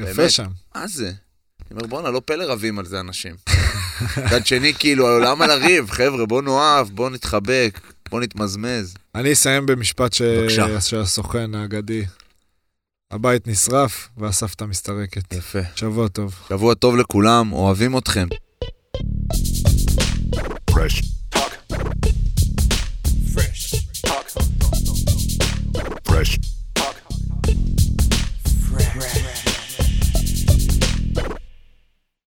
יפה. שם. מה זה? אני אומר, בואנה, לא פלא רבים על זה אנשים. מצד שני, כאילו, למה לריב? חבר'ה, בוא נאהב, בוא נתחבק, בוא נתמזמז. אני אסיים במשפט ש... של הסוכן האגדי. הבית נשרף והסבתא מסתרקת. יפה. שבוע טוב. שבוע טוב לכולם, אוהבים אתכם. Fresh Fresh.